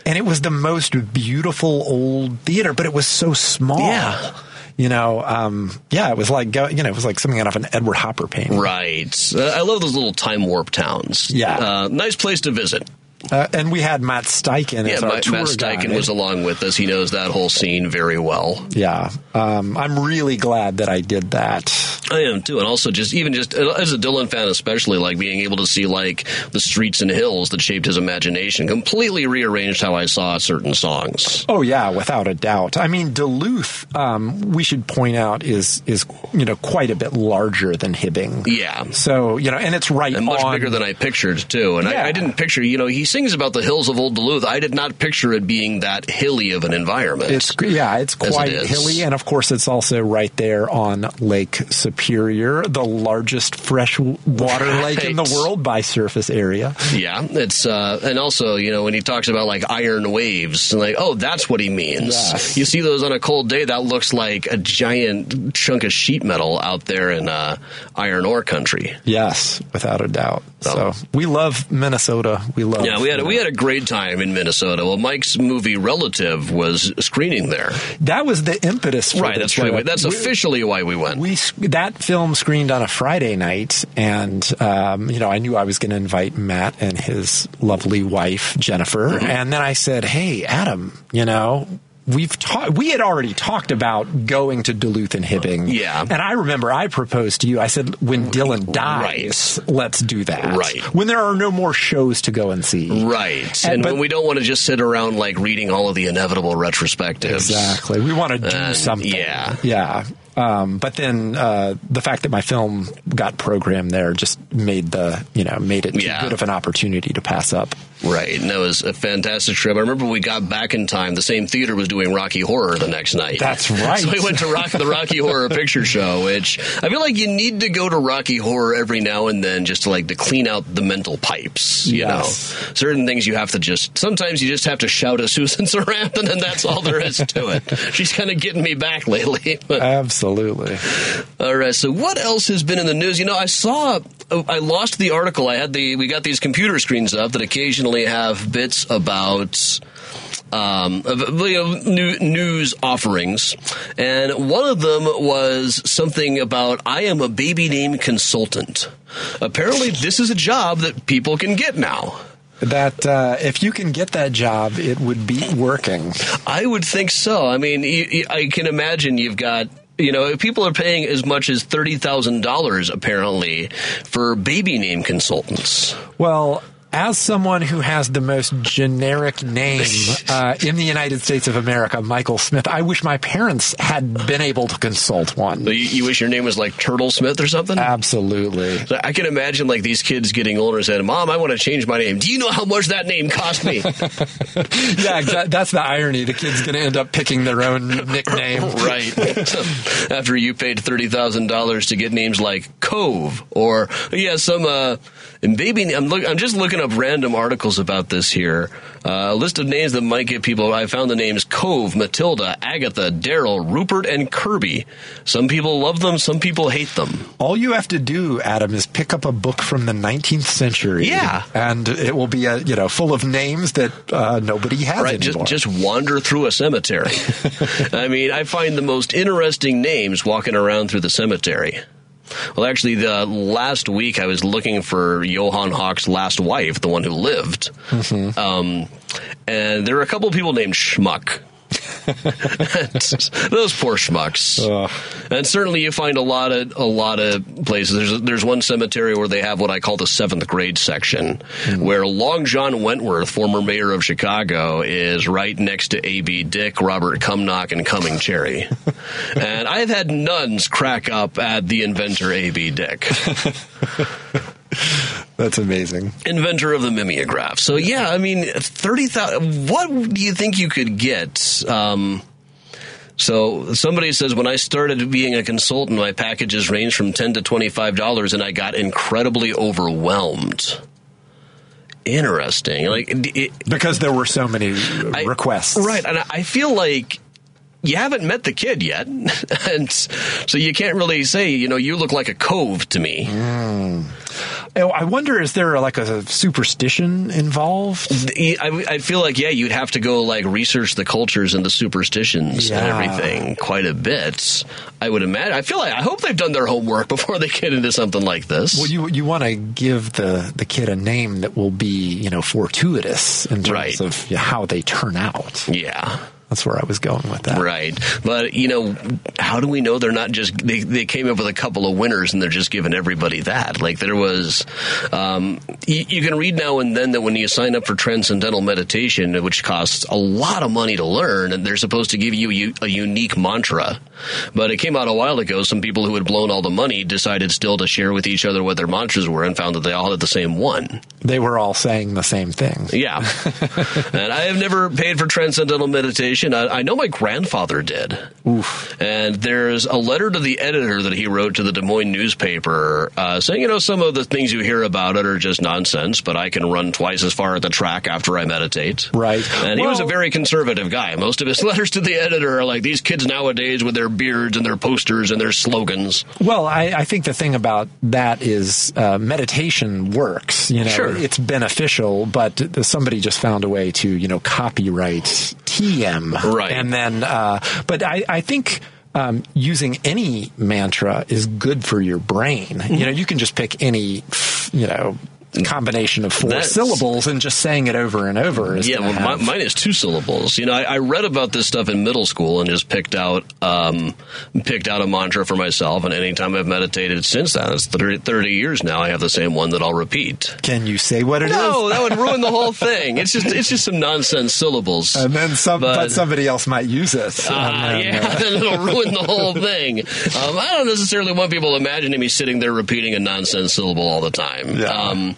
and it was the most beautiful old theater, but it was so small. Yeah. You know, um, yeah, it was like you know, it was like something out of an Edward Hopper painting. Right. Uh, I love those little time warp towns. Yeah. Uh, nice place to visit. Uh, and we had Matt Steichen Yeah, as our Matt, tour Matt Steichen guide. was along with us. He knows that whole scene very well. Yeah, um, I'm really glad that I did that. I am too, and also just even just as a Dylan fan, especially like being able to see like the streets and hills that shaped his imagination, completely rearranged how I saw certain songs. Oh yeah, without a doubt. I mean, Duluth, um, we should point out is is you know quite a bit larger than Hibbing. Yeah. So you know, and it's right And much on. bigger than I pictured too, and Yeah. I, I didn't picture. You know, he sings about the hills of Old Duluth. I did not picture it being that hilly of an environment. It's yeah, it's As it quite hilly, and of course, it's also right there on Lake Superior, the largest freshwater (laughs) lake in the world by surface area. Yeah, it's uh, and also you know when he talks about like iron waves, like oh that's what he means. Yes. You see those on a cold day, that looks like a giant chunk of sheet metal out there in uh, iron ore country. Yes, without a doubt. So- So we love Minnesota. We love. Yeah, we had we had a great time in Minnesota. Well, Mike's movie Relative was screening there. that was the impetus. For Right, that's why. We, that's We- officially why we went. we that film screened on a Friday night, and um, you know I knew I was going to invite Matt and his lovely wife Jennifer, Mm-hmm. and then I said, "Hey, Adam, you know." We've talked. We had already talked about going to Duluth and Hibbing. Yeah. and I remember I proposed to you. I said, "When Dylan dies, let's do that." Right. When there are no more shows to go and see. Right, And- and but- when we don't want to just sit around like reading all of the inevitable retrospectives. Exactly. We want to do And, something. yeah. Yeah. Um, but then uh, the fact that my film got programmed there just made the you know made it too Yeah. good of an opportunity to pass up. Right, and that was a fantastic trip. I remember we got back in time. The same theater was doing Rocky Horror the next night. That's (laughs) right. So we went to Rock, the Rocky Horror Picture Show, which I feel like you need to go to Rocky Horror every now and then just to like to clean out the mental pipes. You Yes. know, certain things you have to just. Sometimes you just have to shout at Susan Sarandon, and that's all there is to it. (laughs) She's kind of getting me back lately. But Absolutely. all right. So what else has been in the news? You know, I saw. oh, I lost the article. I had the. We got these computer screens up that occasionally have bits about. Um, you know, new, news offerings, and one of them was something about I am a baby name consultant. Apparently, this is a job that people can get now. That uh, if you can get that job, it would be working. I would think so. I mean, you, you- I can imagine you've got. You know, people are paying as much as thirty thousand dollars apparently for baby name consultants. Well. As someone who has the most generic name (laughs) uh, in the United States of America, Michael Smith, I wish my parents had been able to consult one. So you, you wish your name was like Turtle Smith or something. Absolutely. So I can imagine like these kids getting older and saying, "Mom, I want to change my name. Do you know how much that name cost me?" (laughs) yeah, that's the irony. The kid's going to end up picking their own nickname. (laughs) right. After you paid thirty thousand dollars to get names like Cove or yeah, some uh, and baby. I'm look. I'm just looking up random articles about this here. Uh, a list of names that might get people. I found the names Cove, Matilda, Agatha, Daryl, Rupert, and Kirby. Some people love them. Some people hate them. All you have to do, Adam, is pick up a book from the 19th century. Yeah. and it will be a you know full of names that uh, nobody has Right, just anymore. just wander through a cemetery. (laughs) I mean, I find the most interesting names walking around through the cemetery. Well, actually, the last week I was looking for Johann Hoch's last wife, the one who lived, um, and there were a couple of people named Schmuck. (laughs) Those poor schmucks. And certainly, you find a lot of a lot of places. There's there's one cemetery where they have what I call the seventh grade section, hmm. where Long John Wentworth, former mayor of Chicago, is right next to A.B. Dick, Robert Cumnock, and Cumming Cherry. (laughs) and I've had nuns crack up at the inventor A.B. Dick. (laughs) (laughs) That's amazing. inventor of the mimeograph. So yeah, I mean, thirty thousand. What do you think you could get? Um, so somebody says when I started being a consultant, my packages ranged from ten to twenty five dollars, and I got incredibly overwhelmed. Interesting. Like it, Because there were so many I- requests. right? And I- I feel like. You haven't met the kid yet, (laughs) and so you can't really say. You know, you look like a cove to me. Hmm. Oh, I wonder, is there uh, like a superstition involved? I, I feel like yeah, you'd have to go like research the cultures and the superstitions and everything quite a bit. I would imagine. I feel like I hope they've done their homework (laughs) before they get into something like this. Well, you you want to give the the kid a name that will be you know fortuitous in terms Right. of how they turn out. yeah. That's where I was going with that. Right. But, you know, how do we know they're not just, they, they came up with a couple of winners and they're just giving everybody that? Like there was, um, you, you can read now and then that when you sign up for transcendental meditation, which costs a lot of money to learn, and they're supposed to give you a, a unique mantra. But it came out a while ago. Some people who had blown all the money decided still to share with each other what their mantras were and found that they all had the same one. They were all saying the same thing. Yeah. (laughs) and I have never paid for transcendental meditation. I, I know my grandfather did. Oof. And there's a letter to the editor that he wrote to the Des Moines newspaper uh, saying, you know, some of the things you hear about it are just nonsense, but I can run twice as far at the track after I meditate. Right. And he was a very conservative guy. Most of his (laughs) letters to the editor are like these kids nowadays with their beards and their posters and their slogans. Well, I, I think the thing about that is uh, meditation works. You know, Sure. it's beneficial, but somebody just found a way to you know copyright TM, Right. And then, uh, but I, I think. Um, using any mantra is good for your brain. Mm-hmm. You know, you can just pick any, you know, combination of four That's- syllables and just saying it over and over. Is Yeah, well, have- mi- mine is two syllables. You know, I, I read about this stuff in middle school and just picked out um, picked out a mantra for myself. And anytime I've meditated since then, it's 30, 30 years now. I have the same one that I'll repeat. Can you say what it is? No, that would ruin the whole (laughs) thing. It's just it's just some nonsense syllables. And then some, but, But- somebody else might use it. Uh, And yeah, uh, (laughs) then it'll ruin the whole thing. Um, I don't necessarily want people imagining me sitting there repeating a nonsense syllable all the time. Yeah. Um,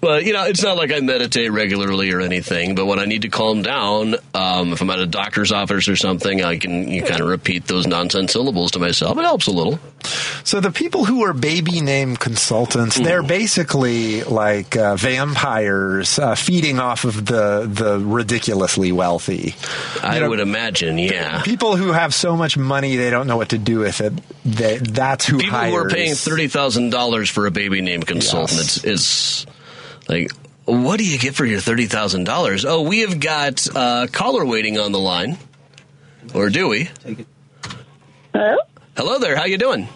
but you know, it's not like I meditate regularly or anything. But when I need to calm down, um, if I'm at a doctor's office or something, I can you kind of repeat those nonsense syllables to myself. It helps a little. So the people who are baby name consultants, they're basically like uh, vampires uh, feeding off of the the ridiculously wealthy. I You know, would imagine, yeah. people who have so much money they don't know what to do with it. They, that's who People hires. who are paying thirty thousand dollars for a baby name consultant. Yes. It's, it's like, what do you get for your thirty thousand dollars? Oh, we have got uh, caller waiting on the line, or do we? Hello? Hello there. How you doing?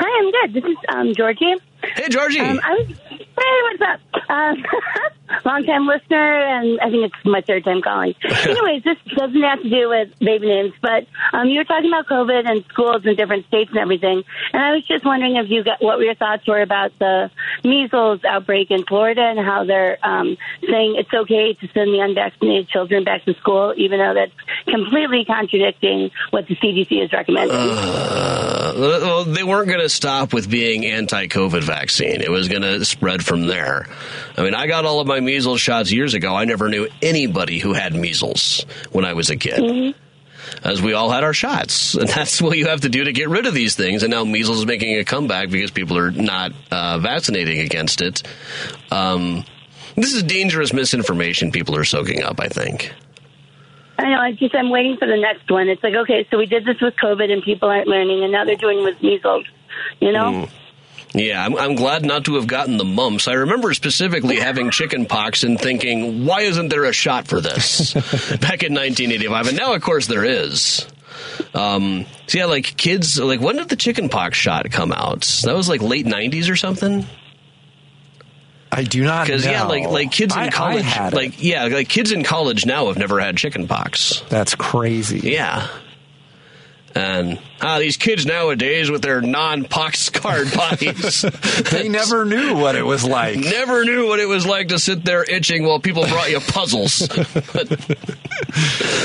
Hi, I'm good. This is um, Georgie. Hey, Georgie. Um, I was, hey, what's up? Um, (laughs) long time listener, and I think it's my third time calling. (laughs) Anyways, this doesn't have to do with baby names, but um, you were talking about COVID and schools in different states and everything, and I was just wondering if you got what your thoughts were about the measles outbreak in Florida and how they're um, saying it's okay to send the unvaccinated children back to school, even though that's completely contradicting what the CDC is recommending. Uh, well, they weren't going to stop with being anti-COVID vaccine. It was going to spread from there. I mean, I got all of my measles shots years ago. I never knew anybody who had measles when I was a kid. As we all had our shots, (laughs) and that's what you have to do to get rid of these things. And now measles is making a comeback because people are not uh, vaccinating against it. Um, this is dangerous misinformation people are soaking up. I think. I know. I just I'm waiting for the next one. It's like okay, so we did this with COVID and people aren't learning, and now they're doing with measles. You know, Yeah, I'm, I'm glad not to have gotten the mumps. I remember specifically having (laughs) chicken pox and thinking, why isn't there a shot for this? (laughs) Back in 1985. And now, of course, there is. Um, so, yeah, like kids, like when did the chicken pox shot come out? That was like late 90s or something? I do not Because, yeah, like, like kids in I- I college, it. like, yeah, like kids in college now have never had chicken pox. that's crazy. Yeah. And ah, these kids nowadays with their non-pox (laughs) scarred bodies. (laughs) They never knew what it was like. Never knew what it was like to sit there itching while people brought you puzzles. (laughs)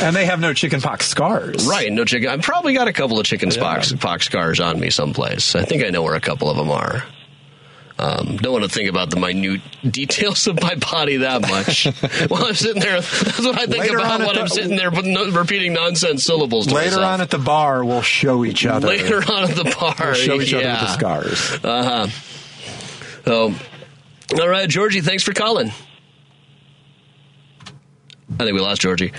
And they have no chickenpox scars. right, no chicken. I've probably got a couple of chicken pox, pox scars on me someplace. I think I know where a couple of them are. Um, don't want to think about the minute details of my body that much. (laughs) while I'm sitting there, that's what I think Later about when the- I'm sitting there but no, repeating nonsense syllables. To Later myself. on at the bar, we'll show each other. later on at the (laughs) bar, We'll show each yeah. other the scars. Uh huh. So, all right, Georgie, thanks for calling. I think we lost Georgie.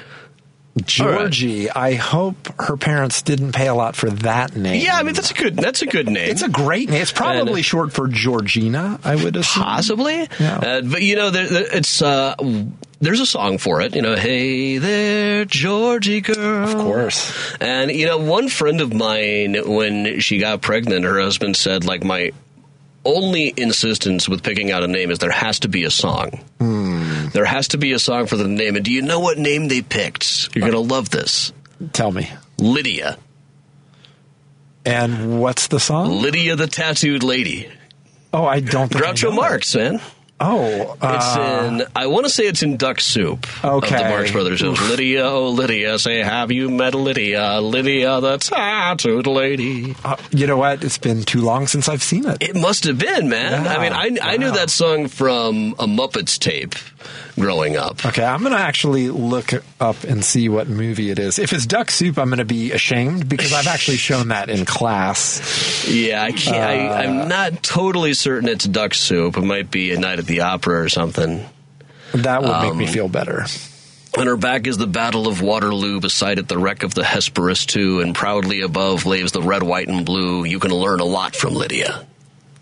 Georgie, I hope her parents didn't pay a lot for that name. Yeah, I mean that's a good that's a good name. It's a great name. It's probably And- short for Georgina, I would assume. possibly, Yeah. uh, but you know, there, there- it's uh, there's a song for it. You know, hey there, Georgie girl. Of course. And you know, one friend of mine, when she got pregnant, her husband said, like, my only insistence with picking out a name is there has to be a song. There has to be a song for the name. And do you know what name they picked? You're going to love this. Tell me. Lydia. And what's the song? Lydia the Tattooed Lady. Oh, I don't Groucho know Marx, man. Oh, It's uh, in. I want to say it's in Duck Soup. Of Okay. the Marx Brothers films. Lydia, oh Lydia, say have you met Lydia? Lydia, the tattooed lady. uh, you know what? It's been too long since I've seen it. It must have been, man. Yeah, I mean, I, I knew that song from a Muppets tape growing up. Okay, I'm going to actually look up and see what movie it is. If it's Duck Soup, I'm going to be ashamed because I've actually shown that in class. Yeah, I can't. Uh, I'm not totally certain it's Duck Soup. It might be a Night at the Opera or something. That would make Um, me feel better. On her back is the Battle of Waterloo, beside it the wreck of the Hesperus too, and proudly above lays the red, white, and blue. You can learn a lot from Lydia.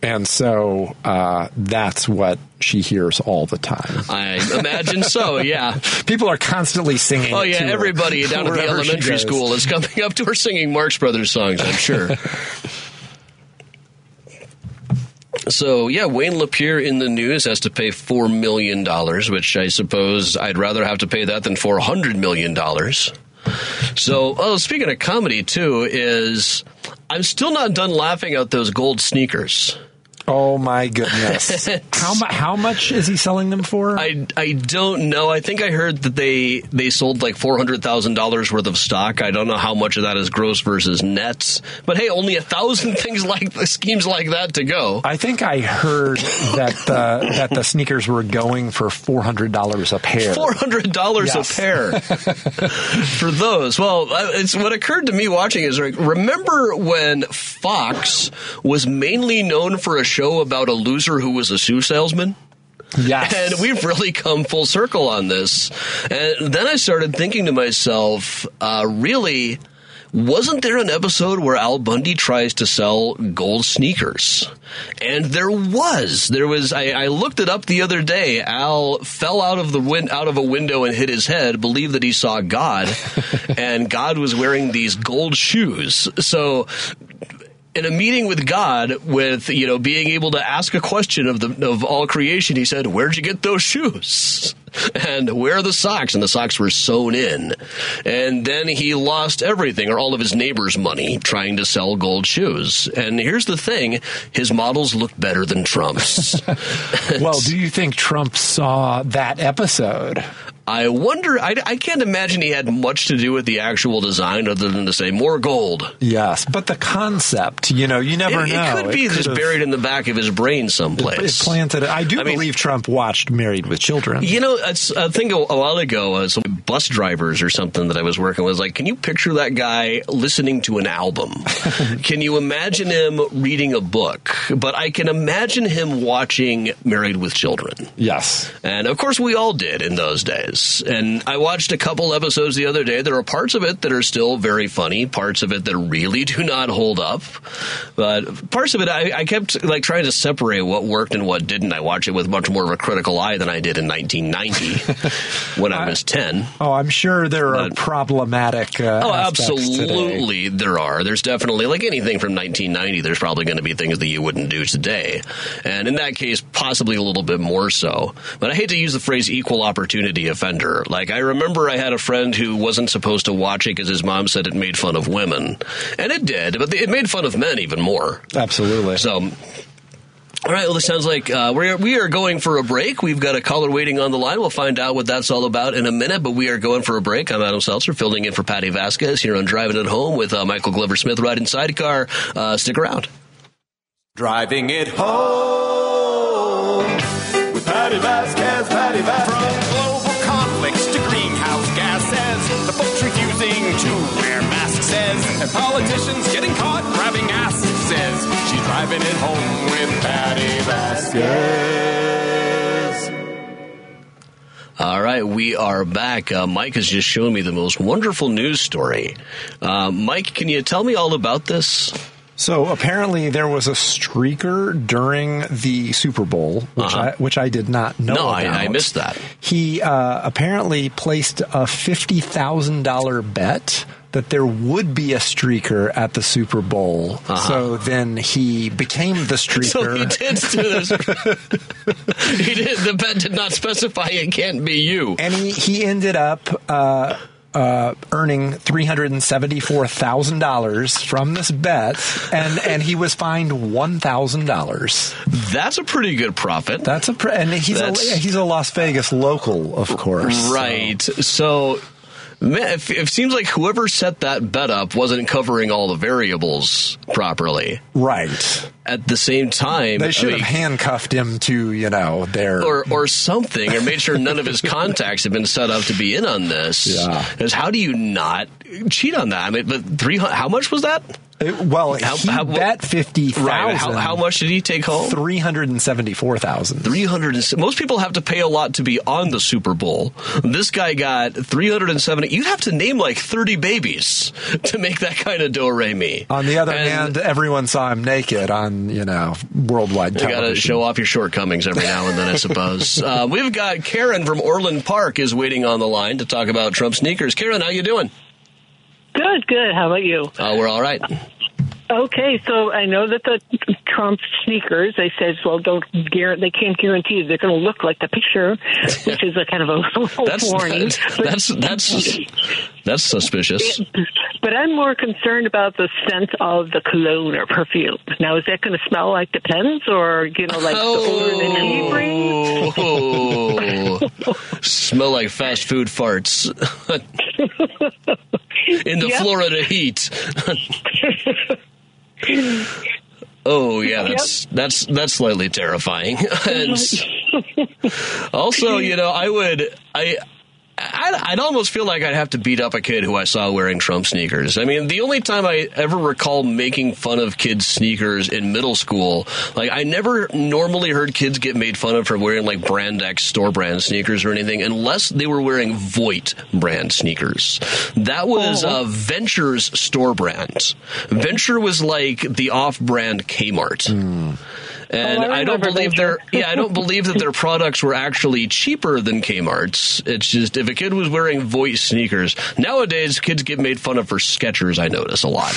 And so uh, that's what she hears all the time. I imagine so. Yeah. (laughs) People are constantly singing. Oh yeah. to her Everybody down at the elementary school is coming up to her singing Marx Brothers songs. I'm sure. (laughs) So yeah, Wayne LaPierre in the news has to pay four million dollars, which I suppose I'd rather have to pay that than four hundred million dollars. So, oh, speaking of comedy too, is I'm still not done laughing at those gold sneakers. Oh my goodness! (laughs) how mu- How much is he selling them for? I, I don't know. I think I heard that they they sold like four hundred thousand dollars worth of stock. I don't know how much of that is gross versus nets. But hey, only a thousand (laughs) things like schemes like that to go. I think I heard that the that the sneakers were going for four hundred dollars a pair. Four hundred dollars Yes. a pair (laughs) for those. Well, uh, it's what occurred to me watching is like, remember when Fox was mainly known for a show about a loser who was a shoe salesman. Yes, And we've really come full circle on this. And then I started thinking to myself, uh, really, wasn't there an episode where Al Bundy tries to sell gold sneakers? And there was. There was. I, I looked it up the other day. Al fell out of the win- out of a window and hit his head. Believed that he saw God, (laughs) and God was wearing these gold shoes. So in a meeting with God, with you know being able to ask a question of the of all creation, he said, "Where'd you get those shoes?" (laughs) And where are the socks? And the socks were sewn in. And then he lost everything or all of his neighbors' money trying to sell gold shoes. And here's the thing: his models looked better than Trump's. (laughs) well, do you think Trump saw that episode? I wonder. I, I can't imagine he had much to do with the actual design, other than to say more gold. Yes, but the concept, you know, you never It, it could be just could've- buried in the back of his brain It someplace. planted. I do I mean- believe Trump watched Married with Children. You know, I think a, a while ago, uh, some bus drivers or something that I was working with, like, can you picture that guy listening to an album? (laughs) can you imagine him reading a book? But I can imagine him watching Married with Children. Yes. And of course, we all did in those days. And I watched a couple episodes the other day. There are parts of it that are still very funny, parts of it that really do not hold up. But parts of it, I, I kept like trying to separate what worked and what didn't. I watch it with much more of a critical eye than I did in 1990 (laughs) when I was 10. Oh, I'm sure there are But- problematic. Uh, Oh, aspects today. absolutely, there are. There's definitely like anything from 1990. There's probably going to be things that you wouldn't do today, and in that case, possibly a little bit more so. But I hate to use the phrase "equal opportunity offender." Like I remember, I had a friend who wasn't supposed to watch it because his mom said it made fun of women, and it did, but it made fun of men even more. Absolutely. So. All right. Well, this sounds like uh, we are we are going for a break. We've got a caller waiting on the line. We'll find out what that's all about in a minute. But we are going for a break. I'm Adam Selzer, filling in for Patti Vasquez here on Driving It Home with uh, Michael Glover Smith riding sidecar. Uh, stick around. Driving it home and politicians getting caught grabbing asses says, she's driving it home with Patti Vasquez. All right, we are back. Uh, Mike has just shown me the most wonderful news story. Uh, Mike, can you tell me all about this? So apparently there was a streaker during the Super Bowl, which Uh-huh. I which I did not know. No, I. I missed that. He uh, apparently placed a fifty thousand dollar bet that there would be a streaker at the Super Bowl. So then he became the streaker. (laughs) So he did do this. (laughs) he did. The bet did not specify it can't be you. and he, he ended up uh, uh, earning three hundred and seventy four thousand dollars from this bet, and and he was fined one thousand dollars. That's a pretty good profit. That's a pre- and he's a he's a Las Vegas local, of course. Right. So, man, it, it seems like whoever set that bet up wasn't covering all the variables properly. right. At the same time, They I should mean, have handcuffed him to you know their or or something, or made sure none of his contacts have been set up to be in on this. Yeah. Because how do you not cheat on that? I mean, but three. How much was that? It- well, How- he how- bet fifty thousand. Right. How, how much did he take home? Three hundred and seventy-four thousand. 300 most people have to pay a lot to be on the Super Bowl. This guy got 370. You'd have to name like 30 babies to make that kind of do re mi. On the other And hand, everyone saw him naked on you know worldwide You got to show off your shortcomings every now and then, I suppose. (laughs) uh, we've got Karen from Orland Park is waiting on the line to talk about Trump sneakers. Karen, how you doing? Good, good. How about you? Uh, we're all right. Okay, so I know that the Trump sneakers, they said, well, don't guarantee, they can't guarantee they're going to look like the picture, which is a kind of a (laughs) That's warning. that's that's that's suspicious. But I'm more concerned about the scent of the cologne or perfume. Now, is that going to smell like Depends or, you know, like the odor that he brings? Oh, (laughs) smell like fast food farts (laughs) (laughs) in the Yep. Florida heat. (laughs) oh yeah, that's that's that's slightly terrifying. (laughs) also, you know, I would I. I'd, I'd almost feel like I'd have to beat up a kid who I saw wearing Trump sneakers. I mean, the only time I ever recall making fun of kids' sneakers in middle school, like I never normally heard kids get made fun of for wearing like brand X store brand sneakers or anything, unless they were wearing Voight brand sneakers. That was uh, Venture's store brand. Venture was like the off-brand Kmart. And Oh, I I, don't believe their yeah, I don't believe that their (laughs) products were actually cheaper than Kmart's. It's just if a kid was wearing Voight sneakers nowadays, kids get made fun of for Skechers. I notice a lot.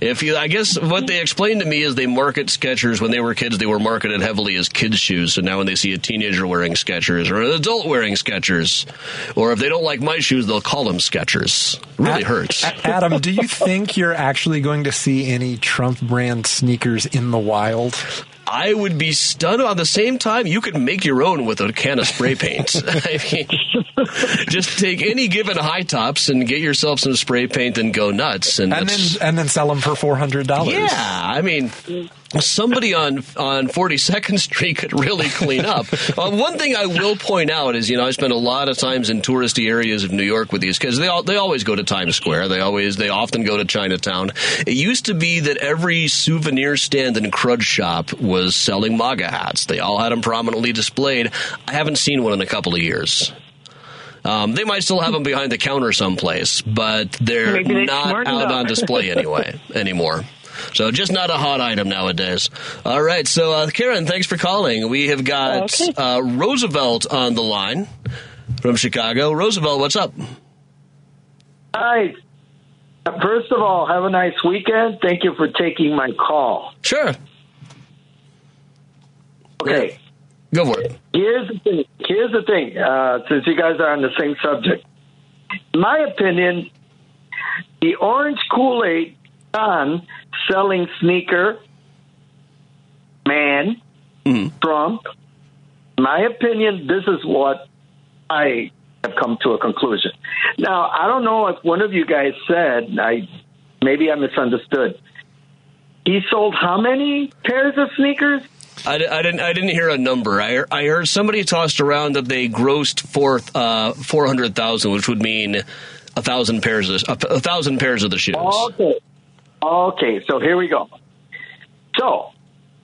If you, I guess what they explained to me is they market Skechers when they were kids. They were marketed heavily as kids shoes. So now when they see a teenager wearing Skechers or an adult wearing Skechers, or if they don't like my shoes, they'll call them Skechers. Really hurts. A- Adam, do you (laughs) think you're actually going to see any Trump brand sneakers in the wild? I would be stunned. On the same time, you could make your own with a can of spray paint. (laughs) I mean, just take any given high tops and get yourself some spray paint and go nuts. And, And then and then sell them for four hundred dollars. yeah, I mean, somebody on on 42nd Street could really clean up. (laughs) uh, one thing I will point out is, you know, I spend a lot of times in touristy areas of New York with these because they all, they always go to Times Square. They always they often go to Chinatown. It used to be that every souvenir stand and crud shop was selling MAGA hats. They all had them prominently displayed. I haven't seen one in a couple of years. Um, they might still have them behind the counter someplace, but they're they're not out enough. on display anyway (laughs) anymore. So just not a hot item nowadays. All right, so uh, Karen, thanks for calling. We have got Okay. uh, Roosevelt on the line from Chicago. Roosevelt, what's up? Hi. First of all, have a nice weekend. Thank you for taking my call. Sure, Okay. go for it. Here's the thing. Here's the thing. Uh, since you guys are on the same subject, in my opinion, the orange Kool Aid John selling sneaker man Trump. In my opinion, this is what I have come to a conclusion. Now, I don't know if one of you guys said, I maybe I misunderstood. He sold how many pairs of sneakers? I, I didn't. I didn't hear a number. I, I heard somebody tossed around that they grossed forth uh, four hundred thousand, which would mean a thousand pairs of a thousand pairs of the shoes. Okay. Okay, so here we go. So,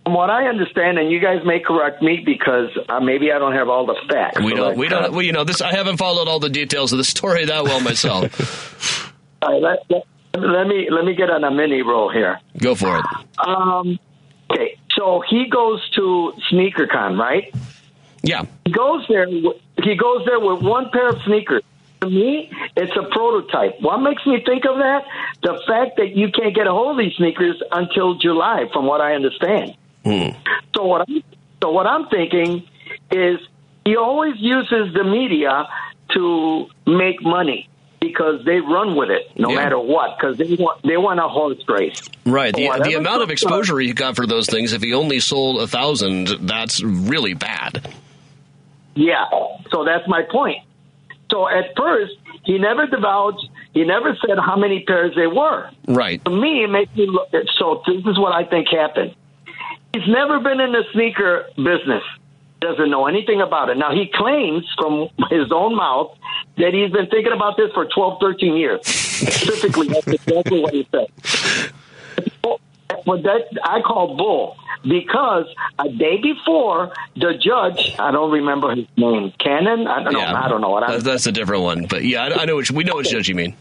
from what I understand, and you guys may correct me because uh, maybe I don't have all the facts. We don't. We uh, don't. Well, you know, this. I haven't followed all the details of the story that well myself. (laughs) all right, let, let, let me let me get on a mini roll here. Go for it. Um, okay, so he goes to SneakerCon, right? Yeah. He goes there. He goes there with one pair of sneakers. To me, It's a prototype. What makes me think of that? The fact that you can't get a hold of these sneakers until July, from what I understand. Hmm. So what I'm, so what I'm thinking is he always uses the media to make money because they run with it no Yeah. matter what because they want they want a horse race. Right. The, the amount of exposure he got for those things, if he only sold a thousand, that's really bad. Yeah. So that's my point. So at first he never divulged. He never said how many pairs they were. Right. To me, it makes me look. So this is what I think happened. He's never been in the sneaker business. Doesn't know anything about it. Now he claims from his own mouth that he's been thinking about this for 12, 13 years. Specifically, that's exactly what he said. But that I call bull because a day before the judge, I don't remember his name, Cannon. I don't know. I don't know what I'm. That's a different one. But yeah, I, I know which, we know which judge you mean.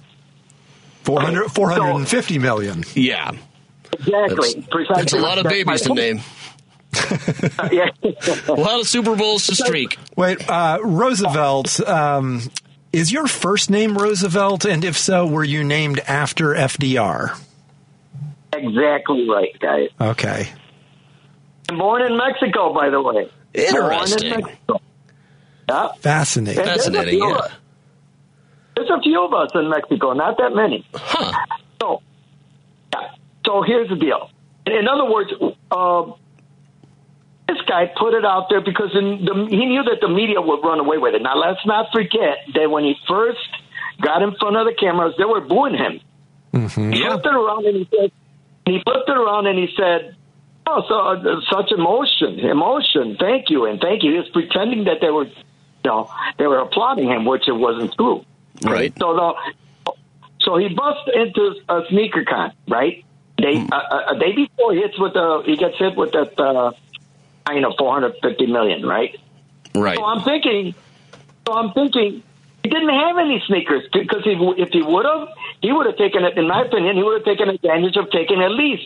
400, 450 million. Yeah. Exactly. That's, Precisely. that's a lot of babies to point. name. yeah. (laughs) A lot of Super Bowls to streak. Wait, uh, Roosevelt. Um, is your first name Roosevelt? And if so, were you named after FDR? Exactly right, guys. Okay. I'm Born in Mexico, by the way. Interesting. Born in Mexico. Yeah. Fascinating. And there's a Fascinating, few of yeah. us. There's a few of us in Mexico, not that many. Huh. So, yeah. So here's the deal. In other words, uh, this guy put it out there because in the, he knew that the media would run away with it. Now, let's not forget that when he first got in front of the cameras, they were booing him. He Yeah. flipped around and he said, he flipped it around and he said, "Oh, so uh, such emotion, emotion. Thank you and thank you." He was pretending that they were, you know, they were applauding him, which it wasn't true. Right. So the, so he busts into a sneaker con, right? Day, Hmm. a, a, a day before he hits with the, he gets hit with that, uh, you know, 450 million, right? Right. So I'm thinking, so I'm thinking, he didn't have any sneakers because if, if he would have, he would have taken it. In my opinion, he would have taken advantage of taking at least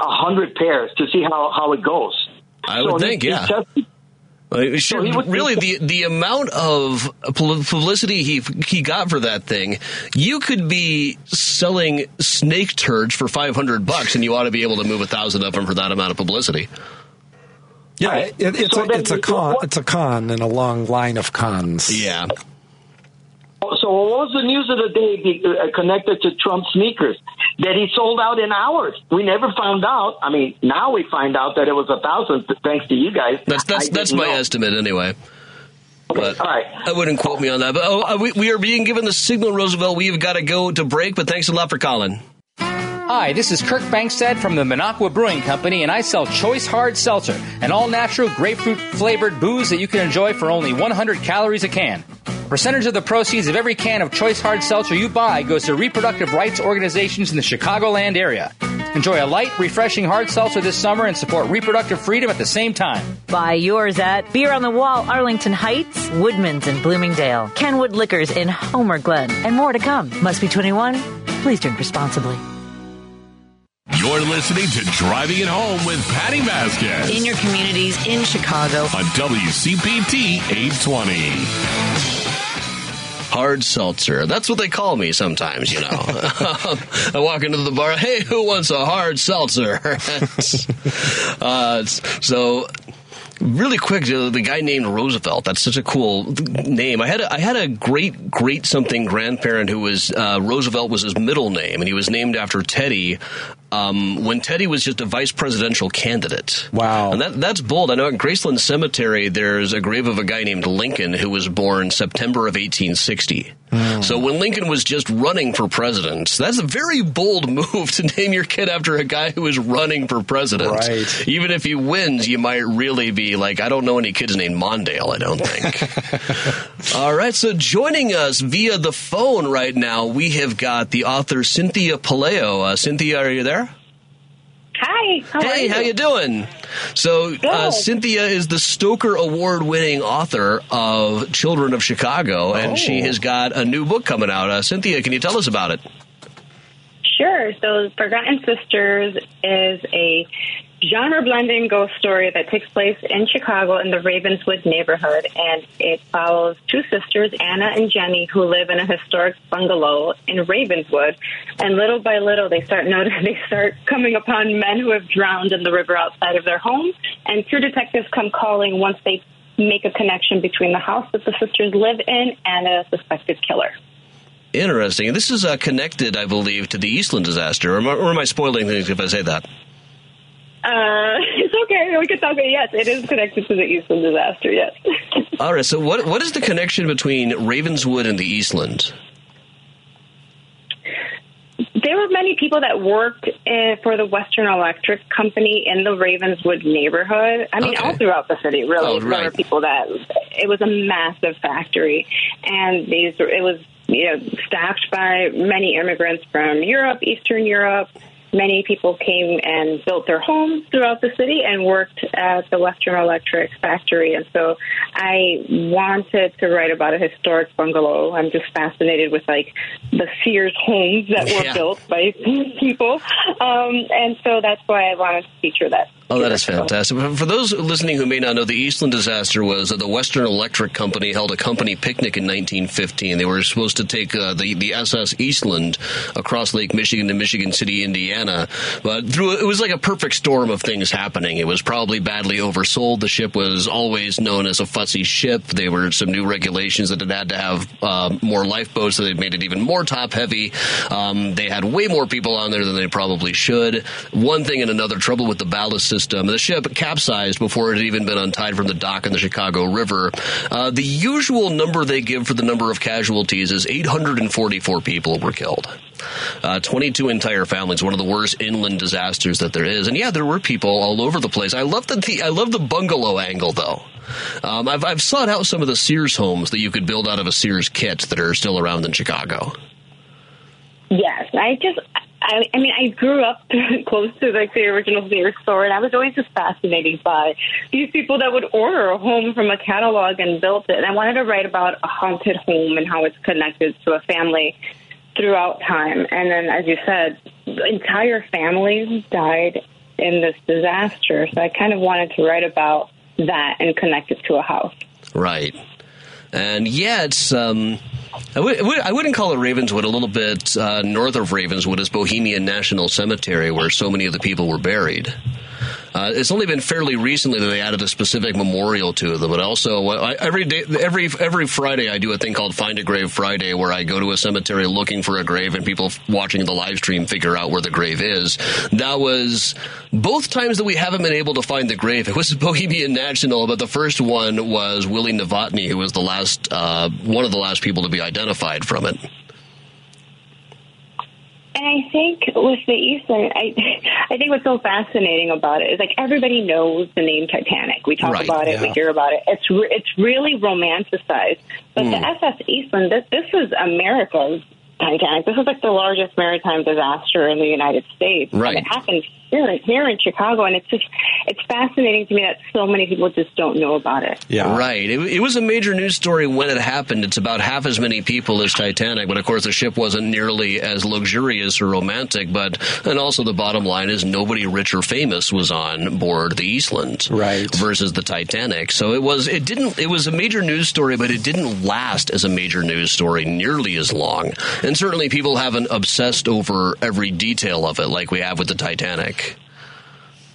a hundred pairs to see how how it goes. I would he- think, he yeah. tested- Sure, he would- really, the the amount of publicity he he got for that thing, you could be selling snake turds for five hundred bucks, and you ought to be able to move a thousand of them for that amount of publicity. Yeah, it, it's, So a, it's a con. It's a con in a long line of cons. Yeah, So what was the news of the day uh, connected to Trump sneakers? That he sold out in hours. We never found out. I mean, now we find out that it was a thousand. Thanks to you guys. that's that's that's my know. estimate anyway. But All right. I wouldn't quote me on that. But oh, uh, we, we are being given the signal, Roosevelt. We've got to go to break. But thanks a lot for calling. Hi, this is Kirk Bangstad from the Minocqua Brewing Company, and I sell Choice Hard Seltzer, an all natural grapefruit flavored booze that you can enjoy for only 100 calories a can. Percentage of the proceeds of every can of Choice Hard Seltzer you buy goes to reproductive rights organizations in the Chicagoland area. Enjoy a light, refreshing hard seltzer this summer and support reproductive freedom at the same time. Buy yours at Beer on the Wall, Arlington Heights, Woodman's in Bloomingdale, Kenwood Liquors in Homer Glen, and more to come. Must be 21. Please drink responsibly. You're listening to Driving It Home with Patti Vasquez In your communities in Chicago. on WCPT 820. Hard seltzer. That's what they call me sometimes, you know. (laughs) I walk into the bar, hey, who wants a hard seltzer? (laughs) uh, so, really quick, uh, the guy named Roosevelt. That's such a cool name. I had a, I had a great, great something grandparent who was uh, Roosevelt was his middle name, and he was named after Teddy. Um, when Teddy was just a vice presidential candidate. Wow. And that, that's bold. I know at Graceland Cemetery, there's a grave of a guy named Lincoln who was born September of 1860. So when Lincoln was just running for president, that's a very bold (laughs) move to name your kid after a guy who is running for president. Right. Even if he wins, you might really be like, I don't know any kids named Mondale, I don't think. (laughs) All right, so joining us via the phone right now, we have got the author Cynthia Pelayo. Uh, Cynthia, are you there? Hi. How are hey, you? how you doing? So, uh, Cynthia is the Stoker Award-winning author of Children of Chicago, and she Oh. has got a new book coming out. Uh, Cynthia, can you tell us about it? Sure. So, Forgotten Sisters is a genre blending ghost story that takes place in Chicago in the Ravenswood neighborhood, and it follows two sisters, Anna and Jenny, who live in a historic bungalow in Ravenswood. And little by little, they start noticing (laughs) they start coming upon men who have drowned in the river outside of their home, and two detectives come calling once they make a connection between the house that the sisters live in and a suspected killer. Interesting. This is uh, connected, I believe, to the Eastland disaster. Or am, I, or am I spoiling things if I say that? Uh, (laughs) it's okay. We can talk. Yes, it is connected to the Eastland disaster. Yes. (laughs) All right. So, what what is the connection between Ravenswood and the Eastland? There were many people that worked uh, for the Western Electric Company in the Ravenswood neighborhood. I mean, Okay. all throughout the city, really. Oh, There were people that it was a massive factory, and these it was you know staffed by many immigrants from Europe, Eastern Europe. Many people came and built their homes throughout the city and worked at the Western Electric factory. And so I wanted to write about a historic bungalow. I'm just fascinated with like the Sears homes that were Yeah. built by (laughs) people. Um, and so that's why I wanted to feature that. Oh, that is fantastic. For- those listening who may not know, the Eastland disaster was uh, the Western Electric Company held a company picnic in 1915. They were supposed to take uh, the the SS Eastland across Lake Michigan to Michigan City, Indiana, but through it was like a perfect storm of things happening. It was probably badly oversold. The ship was always known as a fussy ship. There were some new regulations that it had to have uh, more lifeboats, so they made it even more top heavy. Um, they had way more people on there than they probably should. One thing and another trouble with the ballast system. The ship capsized before it had even been untied from the dock in the Chicago River. Uh, the usual number they give for the number of casualties is 844 people were killed. Uh, 22 entire families, one of the worst inland disasters that there is. And yeah, there were people all over the place. I love the, the I love the bungalow angle though. Um, I've, I've sought out some of the Sears homes that you could build out of a Sears kit that are still around in Chicago. Yes, I just, I, I mean, I grew up (laughs) close to like the original Sears store, and I was always just fascinated by these people that would order a home from a catalog and built it. And I wanted to write about a haunted home and how it's connected to a family throughout time. And then, as you said, entire families died in this disaster. So I kind of wanted to write about that and connect it to a house. Right. And yeah, it's. Um, I, I would- I wouldn't call it Ravenswood. A little bit uh, north of Ravenswood is Bohemian National Cemetery, where so many of the people were buried. Uh, it's only been fairly recently that they added a specific memorial to them, but also I, every day, every every Friday, I do a thing called Find a Grave Friday, where I go to a cemetery looking for a grave, and people watching the live stream figure out where the grave is. That was both times that we haven't been able to find the grave. It was (laughs) Bohemian National, but the first one was Willie Novotny, who was the last uh, one of the last people to be identified from it. And I think with the Eastland, I I think what's so fascinating about it is like everybody knows the name Titanic. We talk Right, about it, we hear about it. It's re- it's really romanticized. But the Mm. SS Eastland, this this was America's Titanic. This was like the largest maritime disaster in the United States. Right. And it happened here here in Chicago, and it's just it's fascinating to me that so many people just don't know about it. Yeah, Right. It, it was a major news story when it happened. It's about half as many people as Titanic, but of course the ship wasn't nearly as luxurious or romantic. But and also the bottom line is nobody rich or famous was on board the Eastland, right? Versus the Titanic. So it was it didn't it was a major news story, but it didn't last as a major news story nearly as long. And certainly people haven't obsessed over every detail of it like we have with the Titanic.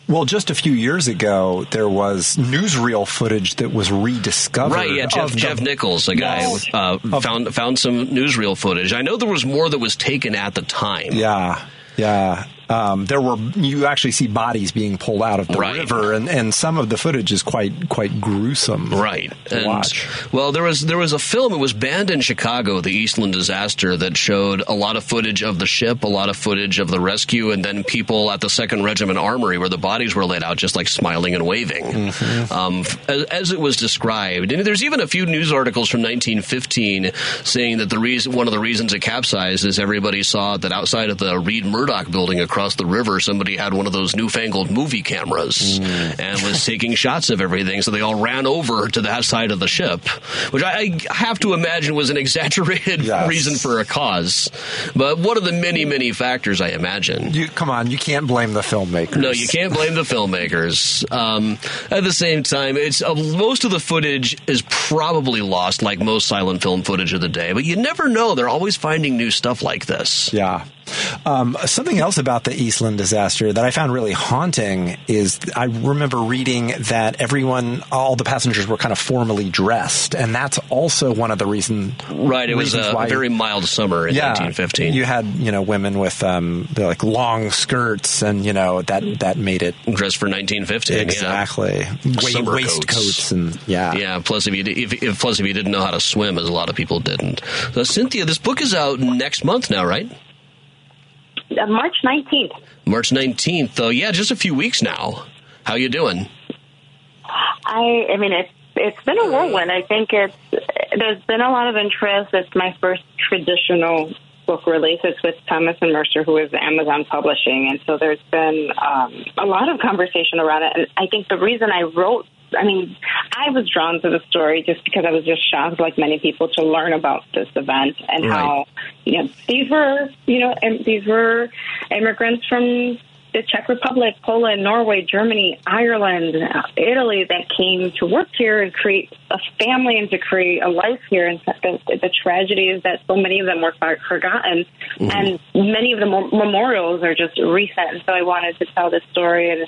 Well, just a few years ago, there was newsreel footage that was rediscovered. Right, yeah, Jeff, of the- Nichols, a guy, Yes. uh, found found some newsreel footage. I know there was more that was taken at the time. Yeah, yeah. Um, there were you actually see bodies being pulled out of the Right. river, and, and some of the footage is quite quite gruesome. Right. to And, watch. Well, there was there was a film. It was banned in Chicago, the Eastland disaster, that showed a lot of footage of the ship, a lot of footage of the rescue, and then people at the Second Regiment Armory where the bodies were laid out, just like smiling and waving, Mm-hmm. um, as, as it was described. And there's even a few news articles from 1915 saying that the reason one of the reasons it capsized is everybody saw that outside of the Reid Murdoch building across across the river, somebody had one of those newfangled movie cameras and was taking shots of everything. So they all ran over to that side of the ship, which I, I have to imagine was an exaggerated reason for a cause, but one of the many, many factors I imagine. You come on, you can't blame the filmmakers. No, you can't blame the filmmakers. Um, at the same time, it's uh, most of the footage is probably lost, like most silent film footage of the day. But you never know; they're always finding new stuff like this. Yeah. Um, something else about the Eastland disaster that I found really haunting is I remember reading that everyone, all the passengers were kind of formally dressed, and that's also one of the reason. Right, it was a why- very mild summer in yeah, 1915. You had you know women with um, like long skirts, and you know that that made it dressed for 1915. exactly Summer waistcoats and yeah. Yeah. Plus, if you if, if plus if you didn't know how to swim, as a lot of people didn't. So, Cynthia, this book is out next month now, right? Uh, March 19th. March 19th. Though, yeah, just a few weeks now. How you doing? I, I mean, it's it's been a whirlwind. I think it's there's been a lot of interest. It's my first traditional book release. It's with Thomas and Mercer, who is Amazon Publishing, and so there's been um, a lot of conversation around it. And I think the reason I wrote. I mean, I was drawn to the story just because I was just shocked, like many people, to learn about this event and Right. how, you know, these were, you know, these were immigrants from the Czech Republic, Poland, Norway, Germany, Ireland, Italy that came to work here and create a family and to create a life here. And the, the tragedy is that so many of them were for- forgotten, Mhm. and many of the memorials are just recent. And so I wanted to tell this story, and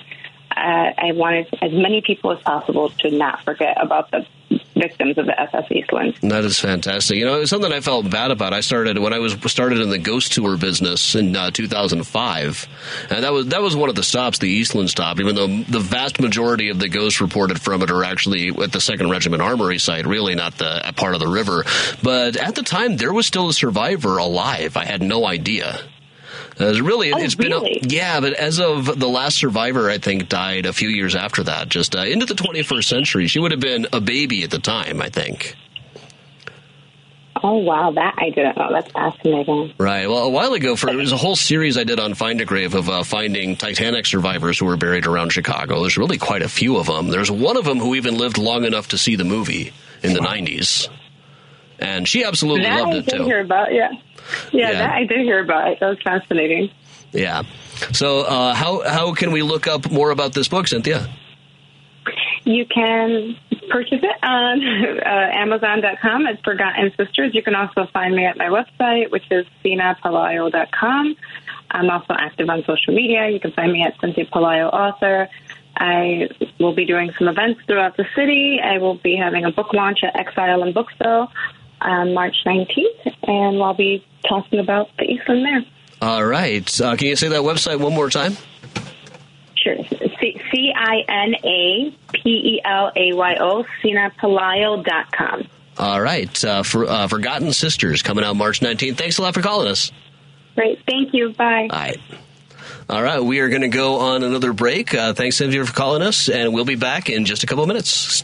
uh, I wanted as many people as possible to not forget about the victims of the SS Eastland. That is fantastic. You know, it was something I felt bad about. I started when I was started in the ghost tour business in uh, 2005, and that was that was one of the stops, the Eastland stop. Even though the vast majority of the ghosts reported from it are actually at the Second Regiment Armory site, really not the part of the river. But at the time, there was still a survivor alive. I had no idea. Uh, really, Oh, it's been, a, yeah, but as of the last survivor, I think died a few years after that, just uh, into the 21st century. She would have been a baby at the time, I think. Oh wow, that I didn't know. That's fascinating. Right. Well, a while ago, for it was a whole series I did on Find a Grave of uh, finding Titanic survivors who were buried around Chicago. There's really quite a few of them. There's one of them who even lived long enough to see the movie in the 90s, and she absolutely that loved I it did too. hear about. Yeah, yeah, Yeah. that I did hear about. It. That was fascinating. Yeah. So, uh, how how can we look up more about this book, Cynthia? You can purchase it on (laughs) uh, Amazon.com at Forgotten Sisters. You can also find me at my website, which is cinapelayo.com. I'm also active on social media. You can find me at Cynthia Pelayo Author. I will be doing some events throughout the city. I will be having a book launch at Exile in Bookville on March 19th, and I'll be talking about the Eastland there. All right. Uh, can you say that website one more time? Sure. C I N A P E L A Y O, cinapelayo.com. All right. Uh, for uh, Forgotten Sisters coming out March 19th. Thanks a lot for calling us. Great. Thank you. Bye. All right. All right. We are going to go on another break. Uh, thanks, Cynthia, for calling us, and we'll be back in just a couple of minutes.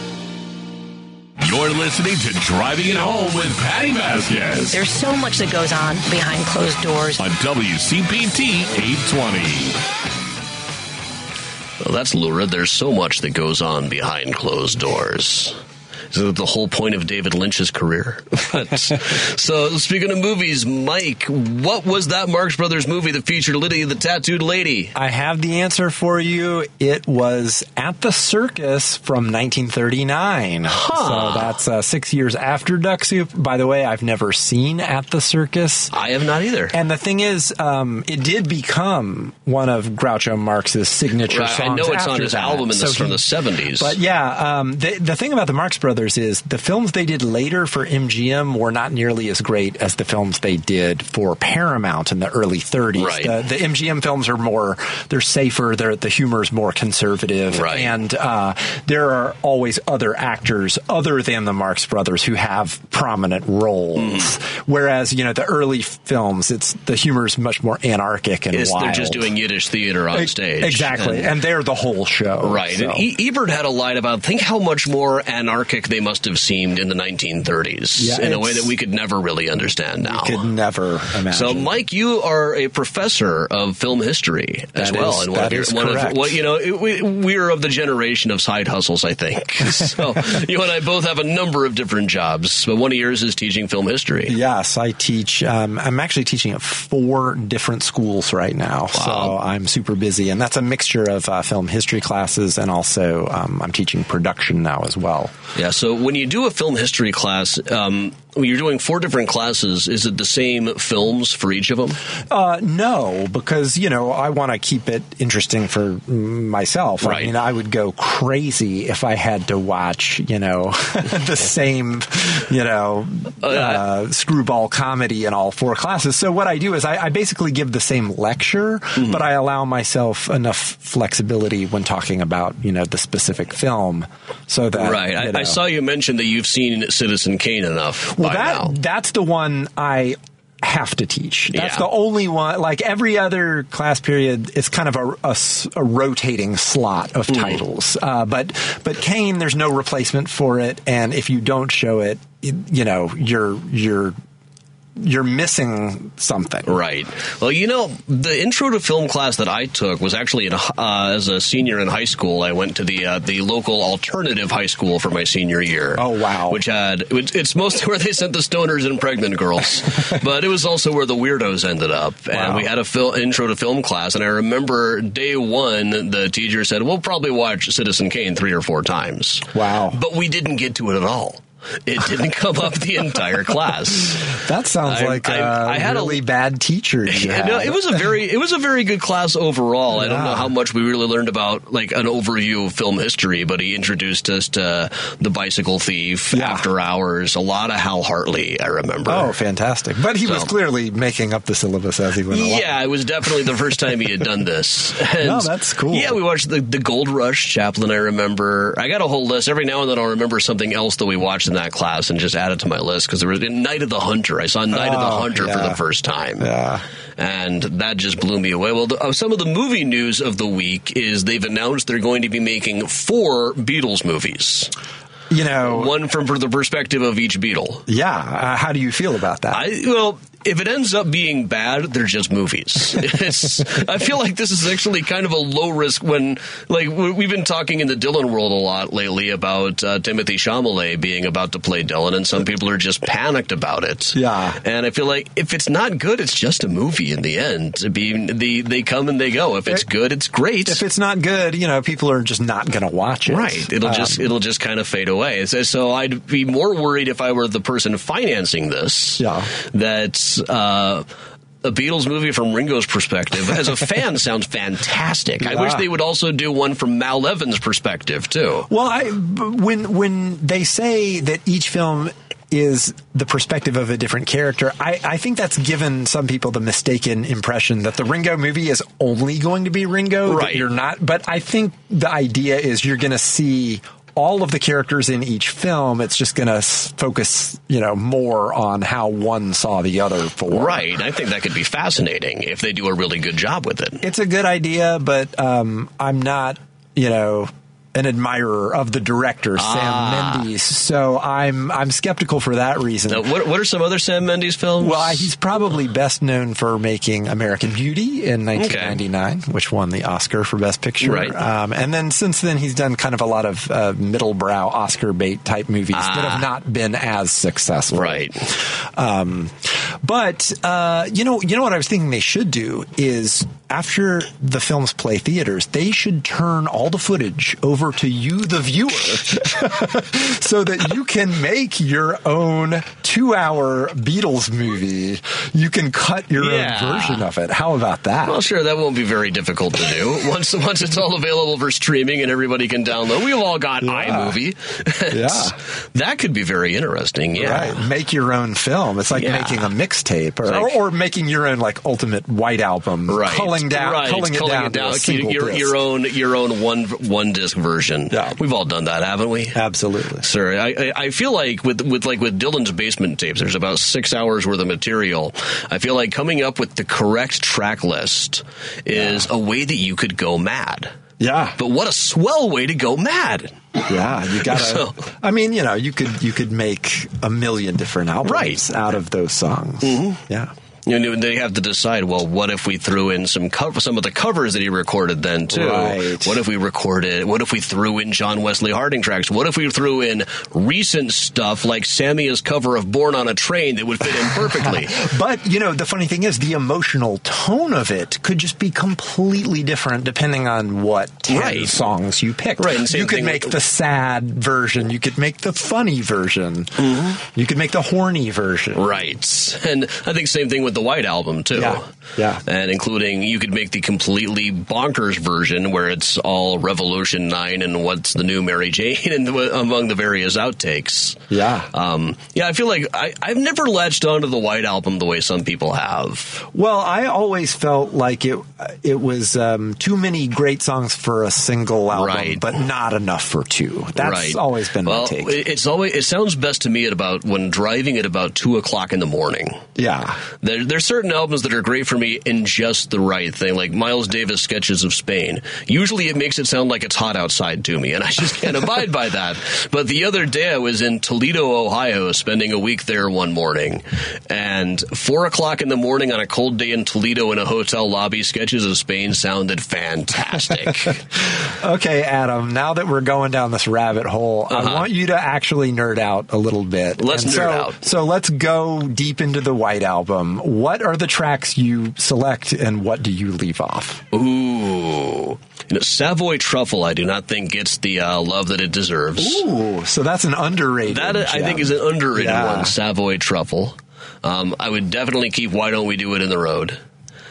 You're listening to Driving It Home with Patti Vasquez There's so much that goes on behind closed doors. on WCPT 820. Well, that's lurid. There's so much that goes on behind closed doors. That the whole point of David Lynch's career? (laughs) But- so, speaking of movies, Mike, what was that Marx Brothers movie that featured Lydia the Tattooed Lady? I have the answer for you. It was At the Circus from 1939. So that's uh, six years after Duck Soup. By the way, I've never seen At the Circus. I have not either. And the thing is, um, it did become one of Groucho Marx's signature Right, I know it's on his that. album in the- So from he- the 70s. But yeah, um, the, the thing about the Marx Brothers Brothers is the films they did later for MGM were not nearly as great as the films they did for Paramount in the early 30s. Right. The, the MGM films are more, they're safer, they're, the humor's more conservative. Right. And uh, there are always other actors other than the Marx Brothers who have prominent roles. Whereas, you know, the early films, it's the humor is much more anarchic and It's, wild. they're just doing Yiddish theater on stage. Exactly. And- And, they're the whole show. Right. so. And Ebert had a line about think how much more anarchic they must have seemed in the 1930s Yeah, in a way that we could never really understand now. could never imagine. So, Mike, you are a professor of film history as That well, is- and that is one correct. of what you know, it- we, we're of the generation of side hustles, I think. (laughs) so, you and I both have a number of different jobs, but one of yours is teaching film history. Yes, I teach. Um, I'm actually teaching at four different schools right now, so I'm super busy, and that's a mixture of uh, film history classes and also um, I'm teaching production now as well. Yeah. So, when you do a film history class, um, when you're doing four different classes, is it the same films for each of them? Uh, no, because you know I want to keep it interesting for myself. I mean, I would go crazy if I had to watch, you know, (laughs) the same, you know, uh, screwball comedy in all four classes. So what I do is I, I basically give the same lecture, Mm-hmm. but I allow myself enough flexibility when talking about, you know, the specific film, so that right. you I, I saw you mention that you've seen Citizen Kane enough Well, that now. that's the one I have to teach. That's Yeah. the only one. Like every other class period, it's kind of a a rotating slot of Mm-hmm. titles. Uh, but but Kane, there's no replacement for it, and if you don't show it, it you know you're you're you're missing something. Right. Well, you know, the intro to film class that I took was actually in, uh, as a senior in high school. I went to the uh, the local alternative high school for my senior year. Oh, wow. Which had it's mostly (laughs) where they sent the stoners and pregnant girls, (laughs) but it was also where the weirdos ended up. And Wow. we had a fil- intro to film class, and I remember day one, the teacher said, "We'll probably watch Citizen Kane three or four times." Wow. But we didn't get to it at all. It didn't come up the entire class. That sounds I- like I- a I had a- really bad teacher. Yeah, (laughs) no, it was a very it was a very good class overall. I don't know how much we really learned about like an overview of film history, but he introduced us to the Bicycle Thief, Yeah. After Hours, a lot of Hal Hartley. I remember. Oh, fantastic! But he was clearly making up the syllabus as he went along. Yeah, it was definitely the first time he had done this. (laughs) And No, that's cool. Yeah, we watched the, the Gold Rush Chaplin. I remember. I got a whole list. Every now and then, I'll remember something else that we watched in that class and just add it to my list because there was Night of the Hunter. I saw Night of the Oh, Hunter for the first time. Yeah. and that just blew me away. Well, the, uh, some of the movie news of the week is they've announced they're going to be making four Beatles movies. You know, One from the perspective of each Beatle. yeah. Uh, how do you feel about that? I well, if it ends up being bad, they're just movies. (laughs) It's, I feel like this is actually kind of a low risk when, like, we- we've been talking in the Dylan world a lot lately about uh, Timothée Chalamet being about to play Dylan, and some people are just panicked about it. Yeah. and I feel like if it's not good, it's just a movie in the end. To be the they come and they go. If it's good, it's great. if it's not good, you know, people are just not going to watch it. Right. It'll Um, just it'll just kind of fade away. So, so I'd be more worried if I were the person financing this. Yeah. That uh, a Beatles movie from Ringo's perspective, as a fan, (laughs) sounds fantastic. I wish they would also do one from Mal Evans' perspective too. Well, I, when when they say that each film is the perspective of a different character, I, I think that's given some people the mistaken impression that the Ringo movie is only going to be Ringo. that Right. You're not, but I think the idea is you're going to see all of the characters in each film. It's just going to focus, you know, more on how one saw the other for. Right. I think that could be fascinating if they do a really good job with it. It's a good idea, but um, I'm not, you know, an admirer of the director Ah. Sam Mendes, so I'm I'm skeptical for that reason. Now, what, what are some other Sam Mendes films? Well, he's probably best known for making American Beauty in 1999, which won the Oscar for Best Picture. Right. Um, and then since then, he's done kind of a lot of uh, middle brow Oscar bait type movies that have not been as successful. Ah. Right. Um, but uh, you know, you know what I was thinking they should do is after the films play theaters, they should turn all the footage over to you, the viewer, (laughs) so that you can make your own two-hour Beatles movie, you can cut your Yeah. own version of it. How about that? Well, sure, that won't be very difficult to do. (laughs) Once once it's all available for streaming and everybody can download. We've all got iMovie. (laughs) It's- That could be very interesting. Yeah. Right. Make your own film. It's like Yeah. making a mixtape or, like- or, or making your own like ultimate white album. Right. Culling down, right. culling, it down, single your, your own your own one one disc version. Yeah. We've all done that, haven't we? Absolutely. Sir, I, I feel like with with like with Dylan's basement tapes, there's about six hours worth of material. I feel like coming up with the correct track list is a way that you could go mad. Yeah. But what a swell way to go mad. Yeah, you gotta. (laughs) So- I mean, you know, you could you could make a million different albums Right. out of those songs. Mm-hmm. Yeah. You know, they have to decide. Well, what if we threw in some cover, some of the covers that he recorded then too? Right. What if we recorded? What if we threw in John Wesley Harding tracks? What if we threw in recent stuff like Sammy's cover of "Born on a Train" that would fit in perfectly? (laughs) But you know, the funny thing is, the emotional tone of it could just be completely different depending on what ten Right. songs you pick. Right, you could make with- the sad version. You could make the funny version. Mm-hmm. You could make the horny version. Right. And I think same thing with the White Album too. Yeah. Yeah. And including you could make the completely bonkers version where it's all Revolution 9 and what's the new Mary Jane (laughs) and the, among the various outtakes. Yeah. Um, yeah, I feel like I, I've never latched onto the White Album the way some people have. Well, I always felt like it it was um, too many great songs for a single album, Right. but not enough for two. That's right. always been well, my take. it- It's always it sounds best to me at about when driving at about two o'clock in the morning. yeah. There, there's certain albums that are great for me in just the right thing, like Miles Davis Sketches of Spain. Usually it makes it sound like it's hot outside to me, and I just can't (laughs) abide by that. But the other day I was in Toledo, Ohio, spending a week there one morning, and four o'clock in the morning on a cold day in Toledo in a hotel lobby, Sketches of Spain sounded fantastic. (laughs) Okay, Adam. Now that we're going down this rabbit hole, Uh-huh. I want you to actually nerd out a little bit. Let's And nerd so, out. So let's go deep into the White Album. What are the tracks you select, and what do you leave off? Ooh. You know, Savoy Truffle, I do not think gets the uh, love that it deserves. Ooh, so that's an underrated. That I think is an underrated Yeah. one, Savoy Truffle. Um, I would definitely keep Why Don't We Do It in the Road.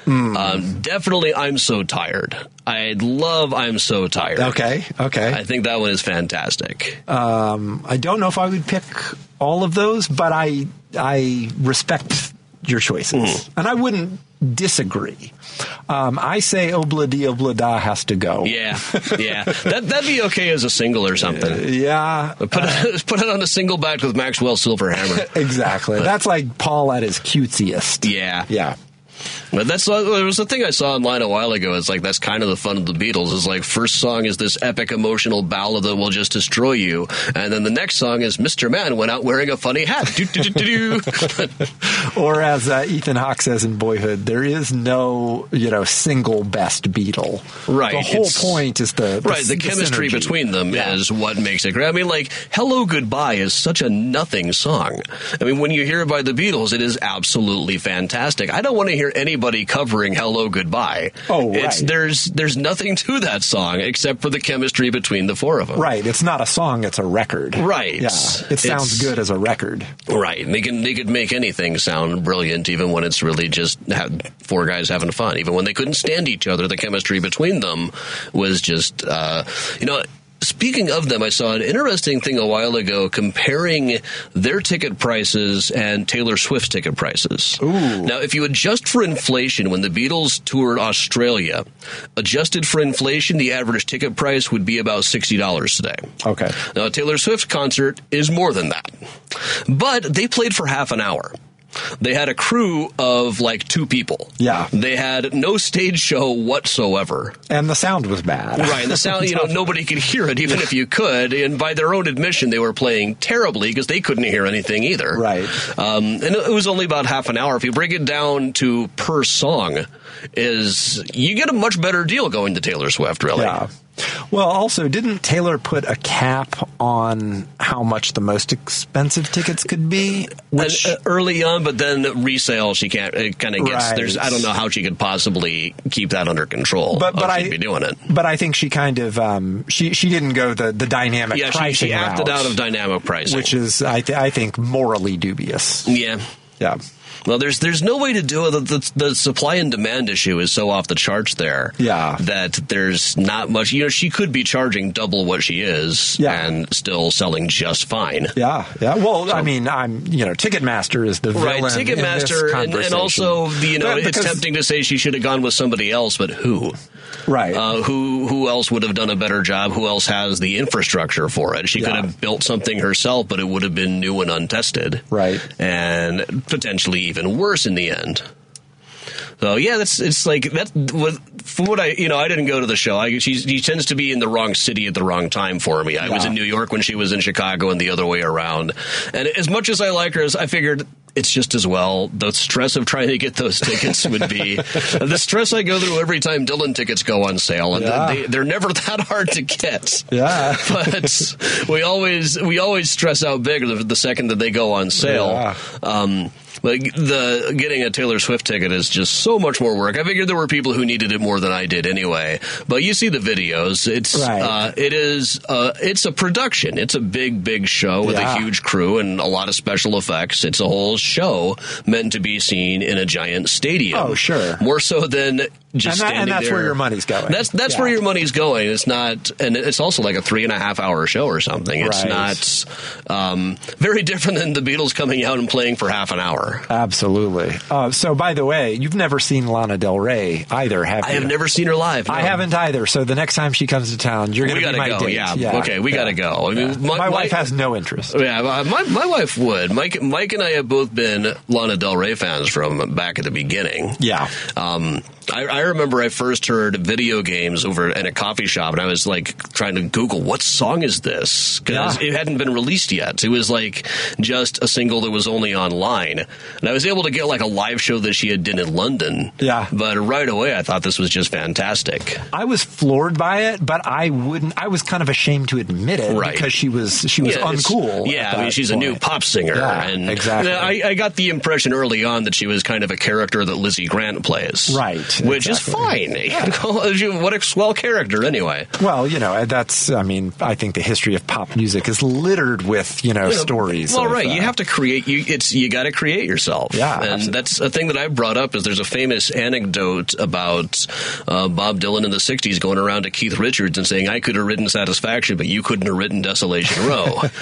Hmm. Um, definitely, I'm so tired. I love I'm so tired. Okay, okay. I think that one is fantastic. Um, I don't know if I would pick all of those, but I I respect your choices, Hmm. and I wouldn't disagree. Um, I say Obladi Oblada has to go. Yeah, yeah, that that'd be okay as a single or something. Yeah, Put it, put it on a single back with Maxwell Silverhammer. (laughs) exactly. That's like Paul at his cutesiest. Yeah, Yeah. But that's uh, there was a thing I saw online a while ago. It's like that's kind of the fun of the Beatles. Is like first song is this epic emotional ballad that will just destroy you, and then the next song is Mr. Man went out wearing a funny hat. (laughs) Or as uh, Ethan Hawke says in Boyhood, there is no you know single best Beatle. Right, The whole point is the, the right, the chemistry synergy. between them Yeah. is what makes it great. I mean, like "Hello Goodbye" is such a nothing song. I mean, when you hear it by the Beatles, it is absolutely fantastic. I don't want to hear anybody covering "Hello Goodbye." Oh, it's. There's there's nothing to that song except for the chemistry between the four of them. Right. It's not a song, it's a record. Right. Yeah. It sounds It's- good as a record. Right. They can they could make anything sound brilliant, even when it's really just four guys having fun. Even when they couldn't stand each other, the chemistry between them was just uh, you know. Speaking of them, I saw an interesting thing a while ago comparing their ticket prices and Taylor Swift's ticket prices. Ooh. Now, if you adjust for inflation, when the Beatles toured Australia, adjusted for inflation, the average ticket price would be about $60 today. Okay. Now, a Taylor Swift concert is more than that. But they played for half an hour. They had a crew of like two people. Yeah. They had no stage show whatsoever. And the sound was bad. Right. The sound, you know, (laughs) nobody could hear it, even if you could. And by their own admission, they were playing terribly because they couldn't hear anything either. Right. Um, and it was only about half an hour. If you break it down to per song, is you get a much better deal going to Taylor Swift, really. Yeah. Well, also, didn't Taylor put a cap on how much the most expensive tickets could be? Which, uh, early on, but then resale, she can't. It kind of gets. Right. There's. I don't know how she could possibly keep that under control. But- but I- be doing it. But I think she kind of um, she she didn't go the the dynamic Yeah, she, pricing she acted route, out of dynamic pricing, which is I th- I think morally dubious. Yeah. Yeah. Well, there's there's no way to do it. The, the, the supply and demand issue is so off the charts there. Yeah. That there's not much. You know, she could be charging double what she is Yeah. and still selling just fine. Yeah, yeah. Well, I mean, I'm you know, Ticketmaster is the Right, villain in this Ticketmaster, and, and also you know But it's tempting to say she should have gone with somebody else, but who? Right. Uh, who who else would have done a better job? Who else has the infrastructure for it? She could have built something herself, but it would have been new and untested. Right. And potentially even worse in the end. So yeah, that's it's like that. Was, from what I you know, I didn't go to the show. I, she's, she tends to be in the wrong city at the wrong time for me. I was in New York when she was in Chicago, and the other way around. And as much as I like her, as I figured it's just as well. The stress of trying to get those tickets would be (laughs) the stress I go through every time Dylan tickets go on sale, and Yeah. they, they're never (laughs) that hard to get. Yeah. but we always we always stress out big the, the second that they go on sale. Yeah. Um, like the getting a Taylor Swift ticket is just so much more work. I figured there were people who needed it more than I did anyway. But you see the videos; it's Right. uh, it is uh, it's a production. It's a big big show with Yeah. a huge crew and a lot of special effects. It's a whole show meant to be seen in a giant stadium. Oh, sure. more so than just And that- and that's there. where your money's going. That's that's Yeah. where your money's going. It's not, and it's also like a three and a half hour show or something. It's Right. not um, very (laughs) different than the Beatles coming out and playing for half an hour. Absolutely. Uh, so, by the way, you've never seen Lana Del Rey either, have you? I have never seen her live. I haven't either. So the next time she comes to town, you're going to be my go. date. Yeah. Okay, we gotta go. I mean, my, my- wife my- has no interest. Yeah, my, my wife would. Mike, Mike and I have both been Lana Del Rey fans from back at the beginning. Yeah. Um, I, I remember I first heard video games over in a coffee shop, and I was like trying to Google what song is this because Yeah. it hadn't been released yet. It was like just a single that was only online, and I was able to get like a live show that she had done in London. Yeah. but right away I thought this was just fantastic. I was floored by it, but I wouldn't. I was kind of ashamed to admit it Right. because she was she was Yeah, uncool. Yeah, I mean, she's a new pop singer, Yeah, and exactly. I, I got the impression early on that she was kind of a character that Lizzie Grant plays, Right, Which exactly. is fine. (laughs) You know, what a swell character, anyway. Well, you know, that's. I mean, I think the history of pop music is littered with you know You know, stories. Well, of, right. you uh, have to create. You it's you got to create yourself. Yeah, and absolutely. that's a thing that I brought up. Is there's a famous anecdote about uh, Bob Dylan in the '60s going around to Keith Richards and saying, "I could have written Satisfaction, but you couldn't have written Desolation Row." (laughs) and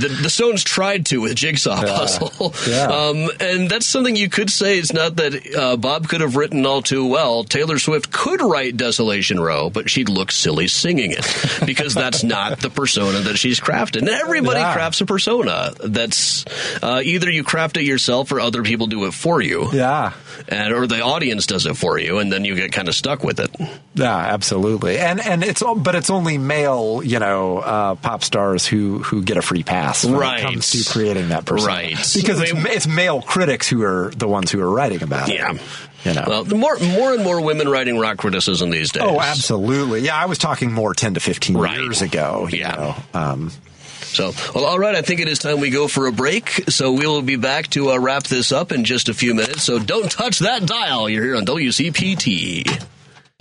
the, the Stones tried to with Jigsaw Puzzle. Yeah. Um, and that's something you could say. It's not that uh, Bob could have written all too well. Taylor Swift could write Desolation Row, but she'd look silly singing it because (laughs) that's not the persona that she's crafted. And everybody Yeah. crafts a persona. That's uh, either you craft it yourself or other people do it for you. Yeah. And, or the audience does it for you, and then you get kind of stuck with it. Yeah, absolutely, and and it's but it's only male, you know, uh, pop stars who who get a free pass when Right. it comes to creating that persona, Right. Because it's, it's male critics who are the ones who are writing about it. Yeah. You know. Well, more more and more women writing rock criticism these days. oh, absolutely. Yeah, I was talking more ten to fifteen Right. years ago. You Yeah. know. Um, So, well, all right. I think it is time we go for a break. So we will be back to uh, wrap this up in just a few minutes. So don't touch that dial. You're here on WCPT.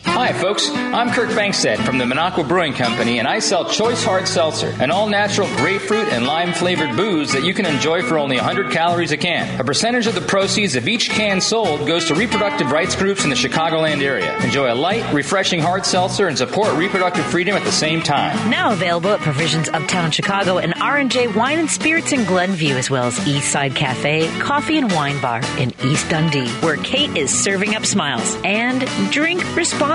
Hi, folks. I'm Kirk Bangstad from the Minocqua Brewing Company, and I sell Choice Hard Seltzer, an all natural grapefruit and lime flavored booze that you can enjoy for only 100 calories a can. A percentage of the proceeds of each can sold goes to reproductive rights groups in the Chicagoland area. Enjoy a light, refreshing hard seltzer and support reproductive freedom at the same time. Now available at Provisions Uptown Chicago and R&J Wine and Spirits in Glenview, as well as Eastside Cafe, Coffee and Wine Bar in East Dundee, where Kate is serving up smiles. And drink responsibly.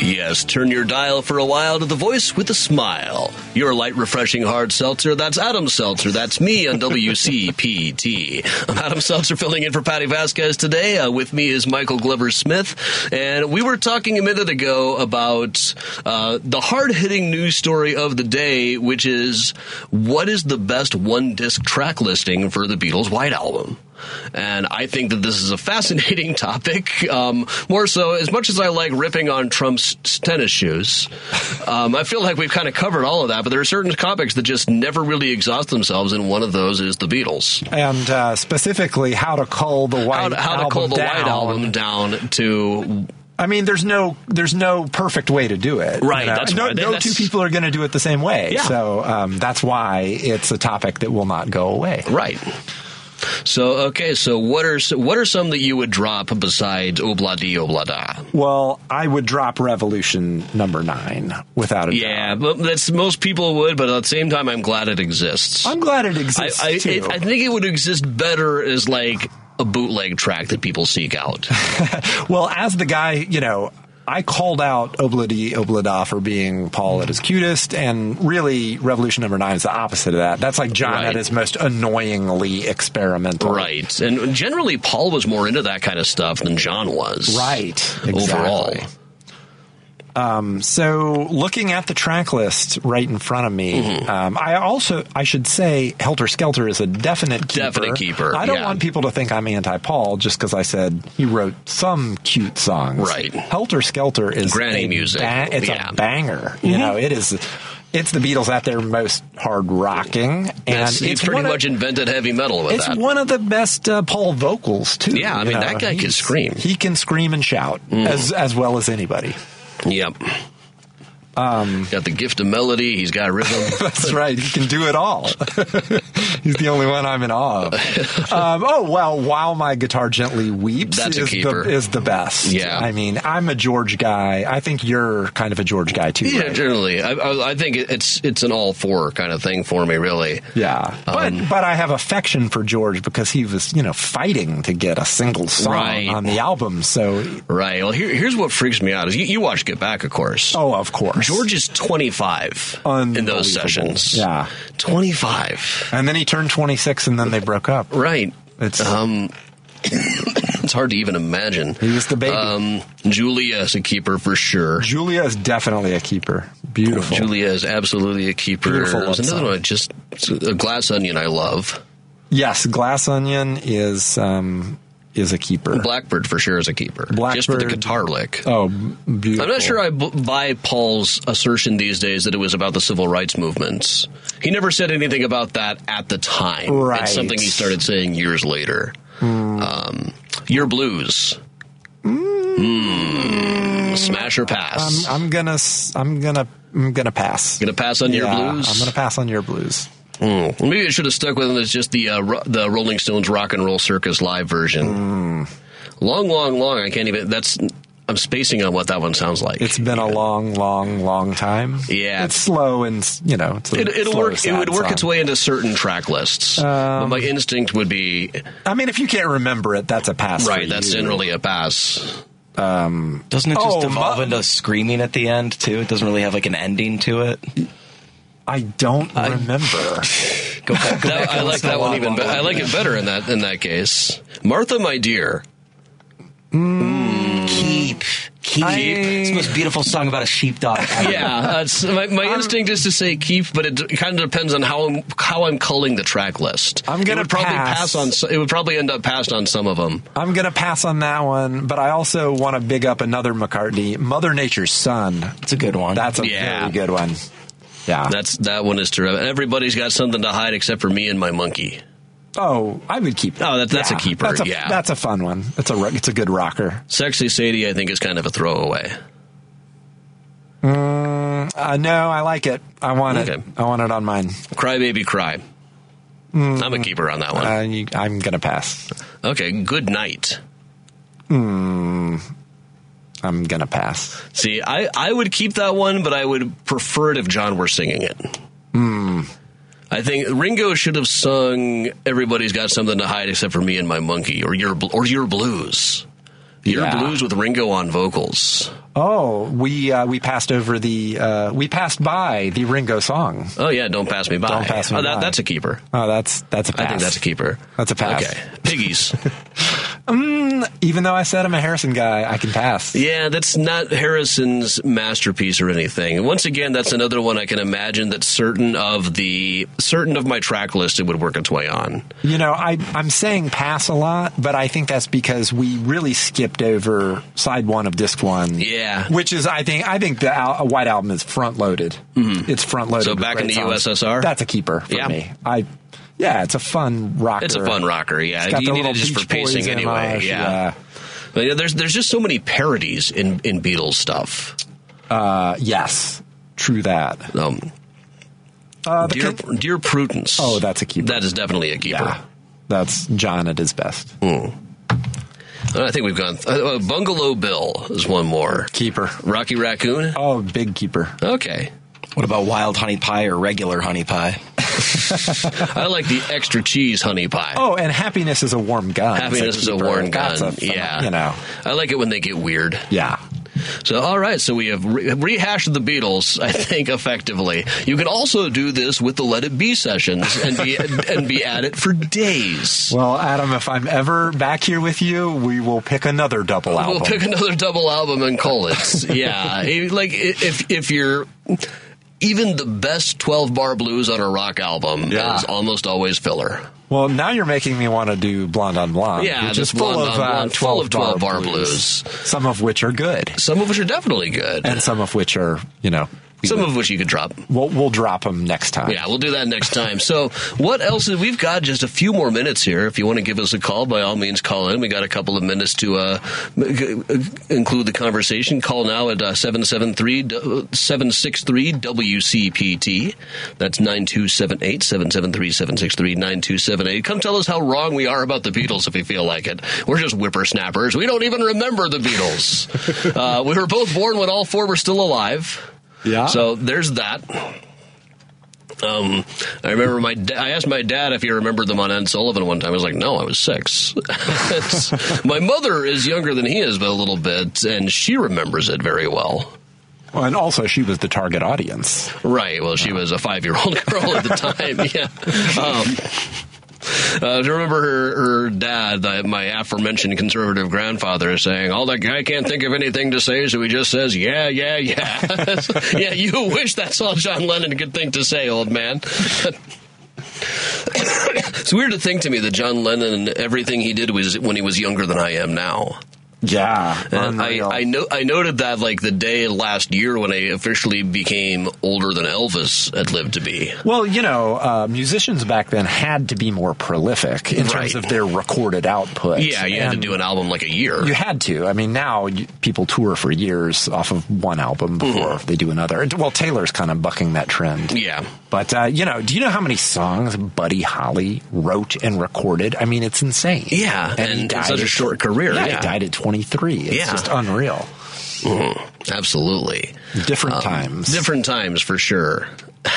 Yes, turn your dial for a while to the voice with a smile. Your light, refreshing hard seltzer. That's Adam Selzer. That's me on (laughs) WCPT. I'm Adam Selzer filling in for Patti Vasquez today. Uh, with me is Michael Glover Smith. And we were talking a minute ago about uh, the hard hitting news story of the day, which is what is the best one disc track listing for the Beatles' White Album? And I think that this is a fascinating (laughs) topic. Um, more so, as much as I like ripping on Trump's tennis shoes, um, I feel like we've kind of covered all of that. But there are certain topics that just never really exhaust themselves, and one of those is the Beatles. And uh, specifically, how to cull the white How to, how to album cull the down. White Album down to I mean, there's no there's no perfect way to do it. Right, you know? that's no, right. no That's- two people are going to do it the same way. Yeah. So um, that's why it's a topic that will not go away. Right. So okay, so what are what are some that you would drop besides Obladi Oblada? Well, I would drop Revolution number nine without a Yeah, but that's most people would, but at the same time, I'm glad it exists. I'm glad it exists I, I, too. it- I think it would exist better as like a bootleg track that people seek out. (laughs) Well, as the guy, you know, I called out Obladi Oblada for being Paul at his cutest, and really, Revolution Number Nine is the opposite of that. That's like John Right. at his most annoyingly experimental. Right, and generally, Paul was more into that kind of stuff than John was. Right, overall. Exactly. Um, so, looking at the track list right in front of me, Mm-hmm. um, I also I should say Helter Skelter is a definite keeper. Definite keeper, I don't yeah. want people to think I'm anti-Paul just because I said he wrote some cute songs. Right. Helter Skelter is Granny music, ba- it's yeah. a banger. You Mhm. know, it is. It's the Beatles at their most hard rocking, and That's- it's pretty one of- much invented heavy metal with it's that. one of the best uh, Paul vocals too. Yeah, I mean, know. that guy can scream. He can scream and shout Mm. as as well as anybody. Yep. Um, got the gift of melody. He's got rhythm. (laughs) That's right. He can do it all. (laughs) He's the only one I'm in awe of. (laughs) Um, oh well, while my guitar gently weeps That's is, the, is the best. Yeah. I mean, I'm a George guy. I think you're kind of a George guy too. Yeah, right? generally, I, I, I think it's it's an all four kind of thing for me, really. Yeah, but Um, but I have affection for George because he was you know fighting to get a single song Right. on the album. So Right. Well, here, here's what freaks me out is you, you watch Get Back, of course. Oh, of course. George is 25 in those sessions. Yeah. 25. and then he turned 26, and then they broke up. Right. It's Um, (coughs) it's hard to even imagine. He was the baby. Um, Julia is a keeper for sure. Julia is definitely a keeper. Beautiful. Julia is absolutely a keeper. Beautiful There's another song. one, just a glass onion. I love Yes, Glass Onion is um, is a keeper. Blackbird for sure is a keeper. just for the Blackbird. guitar lick. Oh, beautiful. I'm not sure I b- buy Paul's assertion these days that it was about the civil rights movements. He never said anything about that at the time. Right. It's something he started saying years later. Um, your blues. Mm. Smash or pass? I'm, I'm gonna I'm gonna I'm gonna pass. Gonna pass on your blues? I'm gonna pass on your blues. Mm. Maybe it should have stuck with him as just the uh, ro- the Rolling Stones Rock and Roll Circus live version. Mm. Long, long, long. I can't even. That's. I'm spacing on what that one sounds like. It's been a long, long, long time. Yeah. it's slow and you know it's a It, it'll slow, work. It would work song. its way into certain track lists. but my instinct would be I mean, if you can't remember it, that's a pass. for right. That's you. generally a pass. Um, Doesn't it just oh, evolve mu- into screaming at the end too? It doesn't really have like an ending to it. I don't remember. (laughs) Go back, go That- back I like that one even. Long, Be- I like it better in that in that case. Martha, my dear. Mm. Keep, keep. It's the most beautiful song about a sheepdog. ever. (laughs) Yeah, that's, my, my instinct is to say keep, but it d- kind of depends on how I'm how I'm culling the track list. I'm gonna it probably pass. pass on. s- It would probably end up passed on some of them. I'm gonna pass on that one, but I also want to big up another McCartney, Mother Nature's Son. It's a good one. That's a Yeah. very good one. Yeah. That's that one is terrific. Everybody's got something to hide except for me and my monkey. Oh, I would keep. Oh, that, that's Yeah, a keeper. That's a, yeah, that's a fun one. It's a it's a good rocker. sexy Sadie. I think is kind of a throwaway. Mm, uh, no, I like it. I want Okay. it. I want it on mine. Cry baby cry. I'm a keeper on that one. Uh, you, I'm gonna pass. Okay, good night. Mm, I'm gonna pass. See, I, I would keep that one, but I would prefer it if John were singing it. Hmm. I think Ringo should have sung "Everybody's Got Something to Hide Except for Me and My Monkey" or "Your or "Your Blues." Your Yeah. blues with Ringo on vocals. Oh, we uh, we passed over the uh, we passed by the Ringo song. Oh yeah, don't pass me by. Don't pass me oh, that, by. That's a keeper. Oh, that's that's a pass. I think that's a keeper. That's a pass. Okay, piggies. (laughs) Mm, even though I said I'm a Harrison guy, I can pass. yeah, that's not Harrison's masterpiece or anything. Once again, that's another one I can imagine that certain of the certain of my track list it would work its way on. You know, I, I'm saying pass a lot, but I think that's because we really skipped over side one of disc one. Yeah. Which is, I think, I think the al- White Album is front loaded. It's front loaded. So back in the songs. USSR? That's a keeper for Yeah. me. I, yeah, it's a fun rocker. It's a fun rocker. Yeah, It's got you need it just for Beach pacing anyway. homage, Yeah. But yeah, there's there's just so many parodies in in Beatles stuff. Uh, yes, true that. Um, Uh, Dear, con- Dear Prudence. Oh, that's a keeper. That is definitely a keeper. yeah, that's John at his best. Hmm. I think we've gone. Uh, uh, Bungalow Bill is one more. Keeper. Rocky Raccoon. Oh, big keeper. Okay. What about wild honey pie or regular honey pie? (laughs) I like the extra cheese honey pie. Oh, and happiness is a warm gun. Happiness is a warm gun. a fun- yeah, you know. I like it when they get weird. Yeah. So, all right. So we have re- rehashed the Beatles, I think, (laughs) effectively. You can also do this with the Let It Be sessions and be (laughs) and be at it for days. Well, Adam, if I'm ever back here with you, we will pick another double album. We'll pick another double album and call it. yeah, like if if you're even the best twelve bar blues on a rock album Yeah. is almost always filler. well, now you're making me want to do Blonde on Blonde. Yeah, which is full of uh, Blonde, full of 12 12 bar blues, some of which are good, Some of which are definitely good. and some of which are, you know, Some of which you could drop. we'll we'll drop them next time. Yeah, we'll do that next time. So, what else? Is, we've got just a few more minutes here. If you want to give us a call, by all means, call in. We got a couple of minutes to uh, include the conversation. Call now at uh, 773-763-WCPT. That's 9278-773-763-9278. Come tell us how wrong we are about the Beatles if you feel like it. We're just whippersnappers. We don't even remember the Beatles. (laughs) uh, we were both born when all four were still alive. Yeah. So there's that. Um, I remember my da- I asked my dad if he remembered them on Ed Sullivan one time. I was like, no, I was six. (laughs) My mother is younger than he is, but a little bit, and she remembers it very well. Well, and also she was the target audience. Right. Well, she was a five year old (laughs) girl at the time. Yeah. Um, uh, to remember her, her dad, uh, my aforementioned conservative grandfather, saying, "All that guy can't think of anything to say, so he just says, yeah, yeah, yeah." (laughs) yeah, you wish that's all John Lennon could think to say, old man. (coughs) it's weird to think to me that John Lennon, everything he did was when he was younger than I am now. Yeah. And I, unreal. I know I noted that like the day last year when I officially became older than Elvis had lived to be. Well, you know, uh, musicians back then had to be more prolific in terms of their recorded output. Yeah, you had to do an album like a year. You had to. I mean, now you, people tour for years off of one album before they do another. Well, Taylor's kind of bucking that trend. Mm-hmm. Yeah. But, uh, you know, do you know how many songs Buddy Holly wrote and recorded? I mean, it's insane. Yeah, he and such a short career, Yeah, yeah. he died at 23. It's Yeah. just unreal. Mhm. Absolutely. Different Um, times. Different times for sure. (laughs)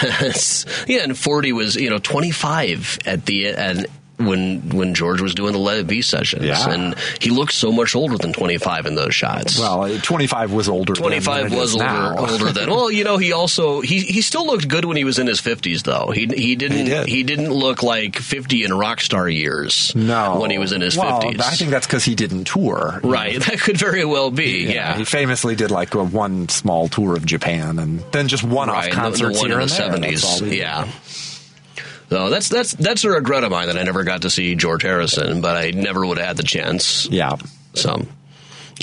Yeah, and 40 was, you know, 25 at the and when when George was doing the Let It Be sessions. Yeah. And he looked so much older than 25 in those shots. Well, uh, 25 was older 25 than was older, older than. (laughs) Well, you know, he also he he still looked good when he was in his 50s though. He he didn't He did. not look like 50 in rock star years. No. When he was in his well, 50s. I think that's because he didn't tour. right. (laughs) That could very well be. Yeah. He famously did like a one small tour of Japan and then just one off right. concerts the one here in and the there. 70s. Yeah. did. So that's that's that's a regret of mine that I never got to see George Harrison, but I never would have had the chance. Yeah. So,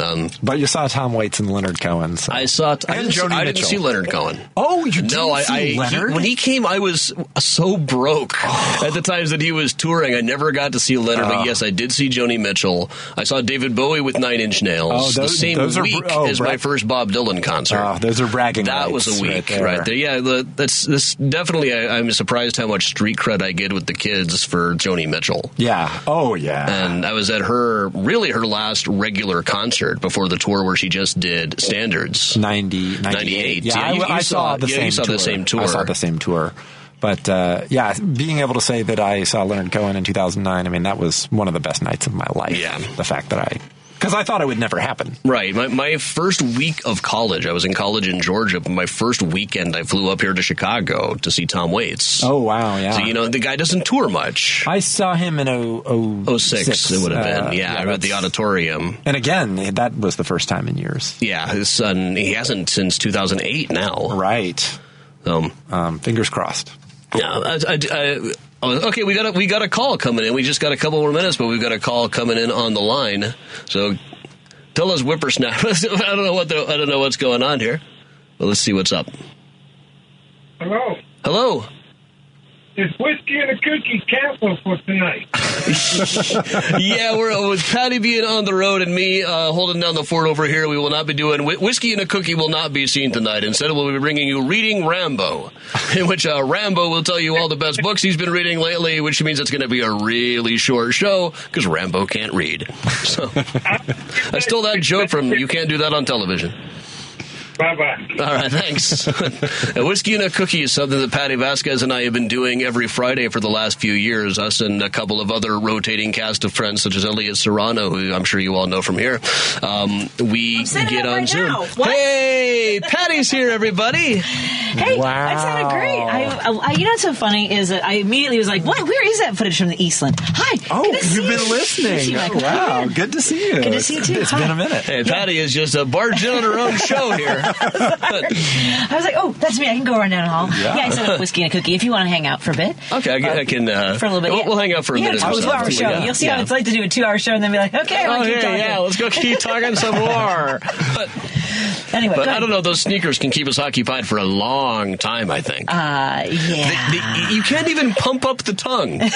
um, But you saw Tom Waits and Leonard Cohen. So. I saw. I And didn't, see- Joni I didn't see Leonard Cohen. Oh, you didn't No, I, see I he- Leonard? when he came, I was so broke at the times that he was touring. I never got to see Leonard, Oh. but yes, I did see Joni Mitchell. I saw David Bowie with Nine Inch Nails. Oh, the same those are week oh, as my first Bob Dylan concert. Oh, those are bragging That was a week right right there. there. Yeah, the, that's this definitely. I, I'm surprised how much street cred I get with the kids for Joni Mitchell. Yeah. Oh, yeah. And I was at her, really her last regular concert before the tour where she just did standards. 90, 98. 98. Yeah, Yeah, I, you- I saw, saw- the yeah, same you saw tour. the same tour. I saw the same tour. But uh, yeah, being able to say that I saw Leonard Cohen in 2009, I mean, that was one of the best nights of my life. Yeah. The fact that I Because I thought it would never happen. Right. My, my first week of college, I was in college in Georgia. But my first weekend, I flew up here to Chicago to see Tom Waits. Oh wow, yeah. So you know the guy doesn't tour much. I saw him in oh, oh, 06, it would have been. Uh, yeah, at the auditorium. And again, that was the first time in years. Yeah, his son. He hasn't since 2008 now. Right. Um, um, fingers crossed. Yeah. I, I, I, oh, okay, we got a, we got a call coming in. We just got a couple more minutes, but we've got a call coming in on the line. So tell us whippersnappers. (laughs) I don't know what the, I don't know what's going on here. But let's see what's up. Hello. Hello. Is whiskey and a cookie canceled for tonight? (laughs) yeah, we're with Patti being on the road and me uh, holding down the fort over here. We will not be doing whiskey and a cookie. Will not be seen tonight. Instead, we'll be bringing you reading Rambo, (laughs) in which uh, Rambo will tell you all the best books he's been reading lately. Which means it's going to be a really short show because Rambo can't read. (laughs) So I stole that joke from you. Can't do that on television. Bye bye. All right, thanks. (laughs) a whiskey and a cookie is something that Patti Vasquez and I have been doing every Friday for the last few years. Us and a couple of other rotating cast of friends, such as Elliott Serrano, who I'm sure you all know from here. Um, we get on Zoom. Hey, Patti's here, everybody. Hey, that sounded great. I, I, you know what's so funny is that I immediately was like, "What? Where is that footage from the Eastland?" Hi. Oh, good to see you've been you. Good to see listening. you, Oh, wow, good to see you. Good to see you too. It's Hi. been a minute. Hey, Patty is just a barged in on her own show here. (laughs) I was like, "Oh, that's me. I can go run down the hall." Yeah. Yeah, I set up whiskey and a cookie if you want to hang out for a bit. Okay, I, can- I can. Uh, For a little bit, We'll, yeah. we'll hang out for a yeah, minute. Or a two-hour show. You'll see how it's like to do a two-hour show and then be like, "Okay, Oh, keep yeah, talking." yeah. Let's go keep talking some (laughs) more. But, Anyway, but I don't know. Those sneakers can keep us occupied for a long time. I think. Uh, yeah. The- you can't even pump up the tongue. (laughs) oh,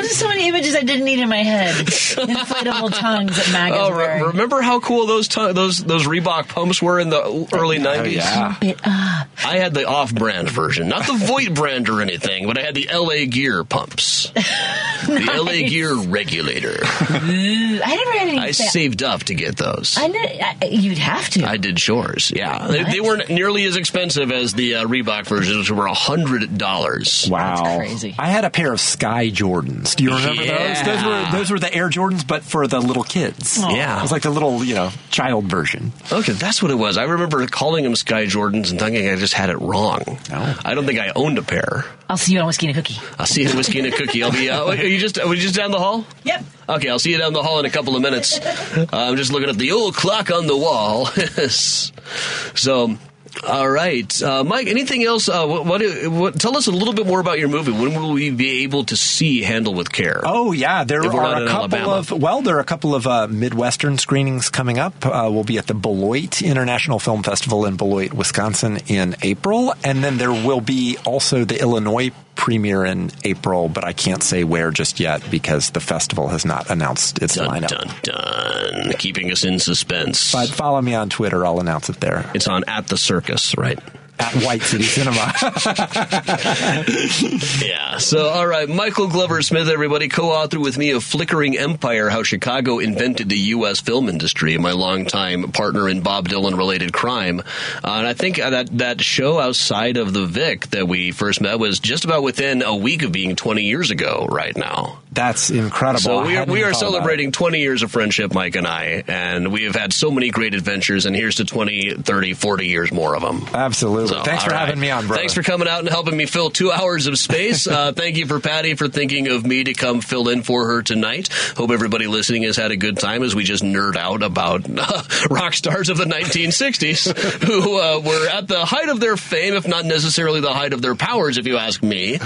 there's so many images I didn't need in my head. Inflatable tongues at Mag is Oh, re- remember how cool those those those Reebok pumps were in the early nineties? yeah. Pump it up. I had the off-brand version, not the Voight brand or anything, but I had the LA Gear pumps, (laughs) the LA Gear regulator. Ooh, I never had any. I saved up to get those. I know, I, you'd have to. I did chores. Yeah, they, they weren't nearly as expensive as the uh, Reebok versions, which were a hundred dollars. Wow, crazy. I had a pair of Sky Jordans. Do you remember Yeah. those? Those were those were the Air Jordans, but for the little kids. Yeah. it was like the little you know child version. Okay, that's what it was. I remember calling them Sky Jordans and thinking I just had it wrong. No. I don't think I owned a pair. I'll see you on whiskey and a cookie. I'll see you in whiskey and a cookie. I'll be. Uh, are you just? Are we just down the hall? Yep. Okay, I'll see you down the hall in a couple of minutes. (laughs) Uh, I'm just looking at the old clock on the wall. (laughs) so, all right, uh, Mike. Anything else? Uh, what, what, what? Tell us a little bit more about your movie. When will we be able to see Handle with Care? Oh yeah, there we're a couple Alabama. of well, there are a couple of uh, midwestern screenings coming up. Uh, we'll be at the Beloit International Film Festival in Beloit, Wisconsin, in April, and then there will be also the Illinois premiere in April, but I can't say where just yet because the festival has not announced its Dun lineup. dun dun! Keeping us in suspense. But follow me on Twitter; I'll announce it there it's on at the circus, right? at White City Cinema. (laughs) Yeah. So, all right, Michael Glover Smith, everybody, co-author with me of Flickering Empire: How Chicago Invented the U.S. Film Industry. My longtime partner in Bob Dylan-related crime, uh, and I think that that show outside of the Vic that we first met was just about within a week of being 20 years ago. Right now. That's incredible. So we are, we are celebrating 20 years of friendship, Mike and I, and we have had so many great adventures, and here's to 20, 30, 40 years more of them. Absolutely. So, Thanks for right. having me on, brother. Thanks for coming out and helping me fill two (laughs) hours of space. uh, thank you for Patti for thinking of me to come fill in for her tonight. Hope everybody listening has had a good time as we just nerd out about (laughs) uh, rock stars of the 1960s who uh, were at the height of their fame, if not necessarily the height of their powers, if you ask me.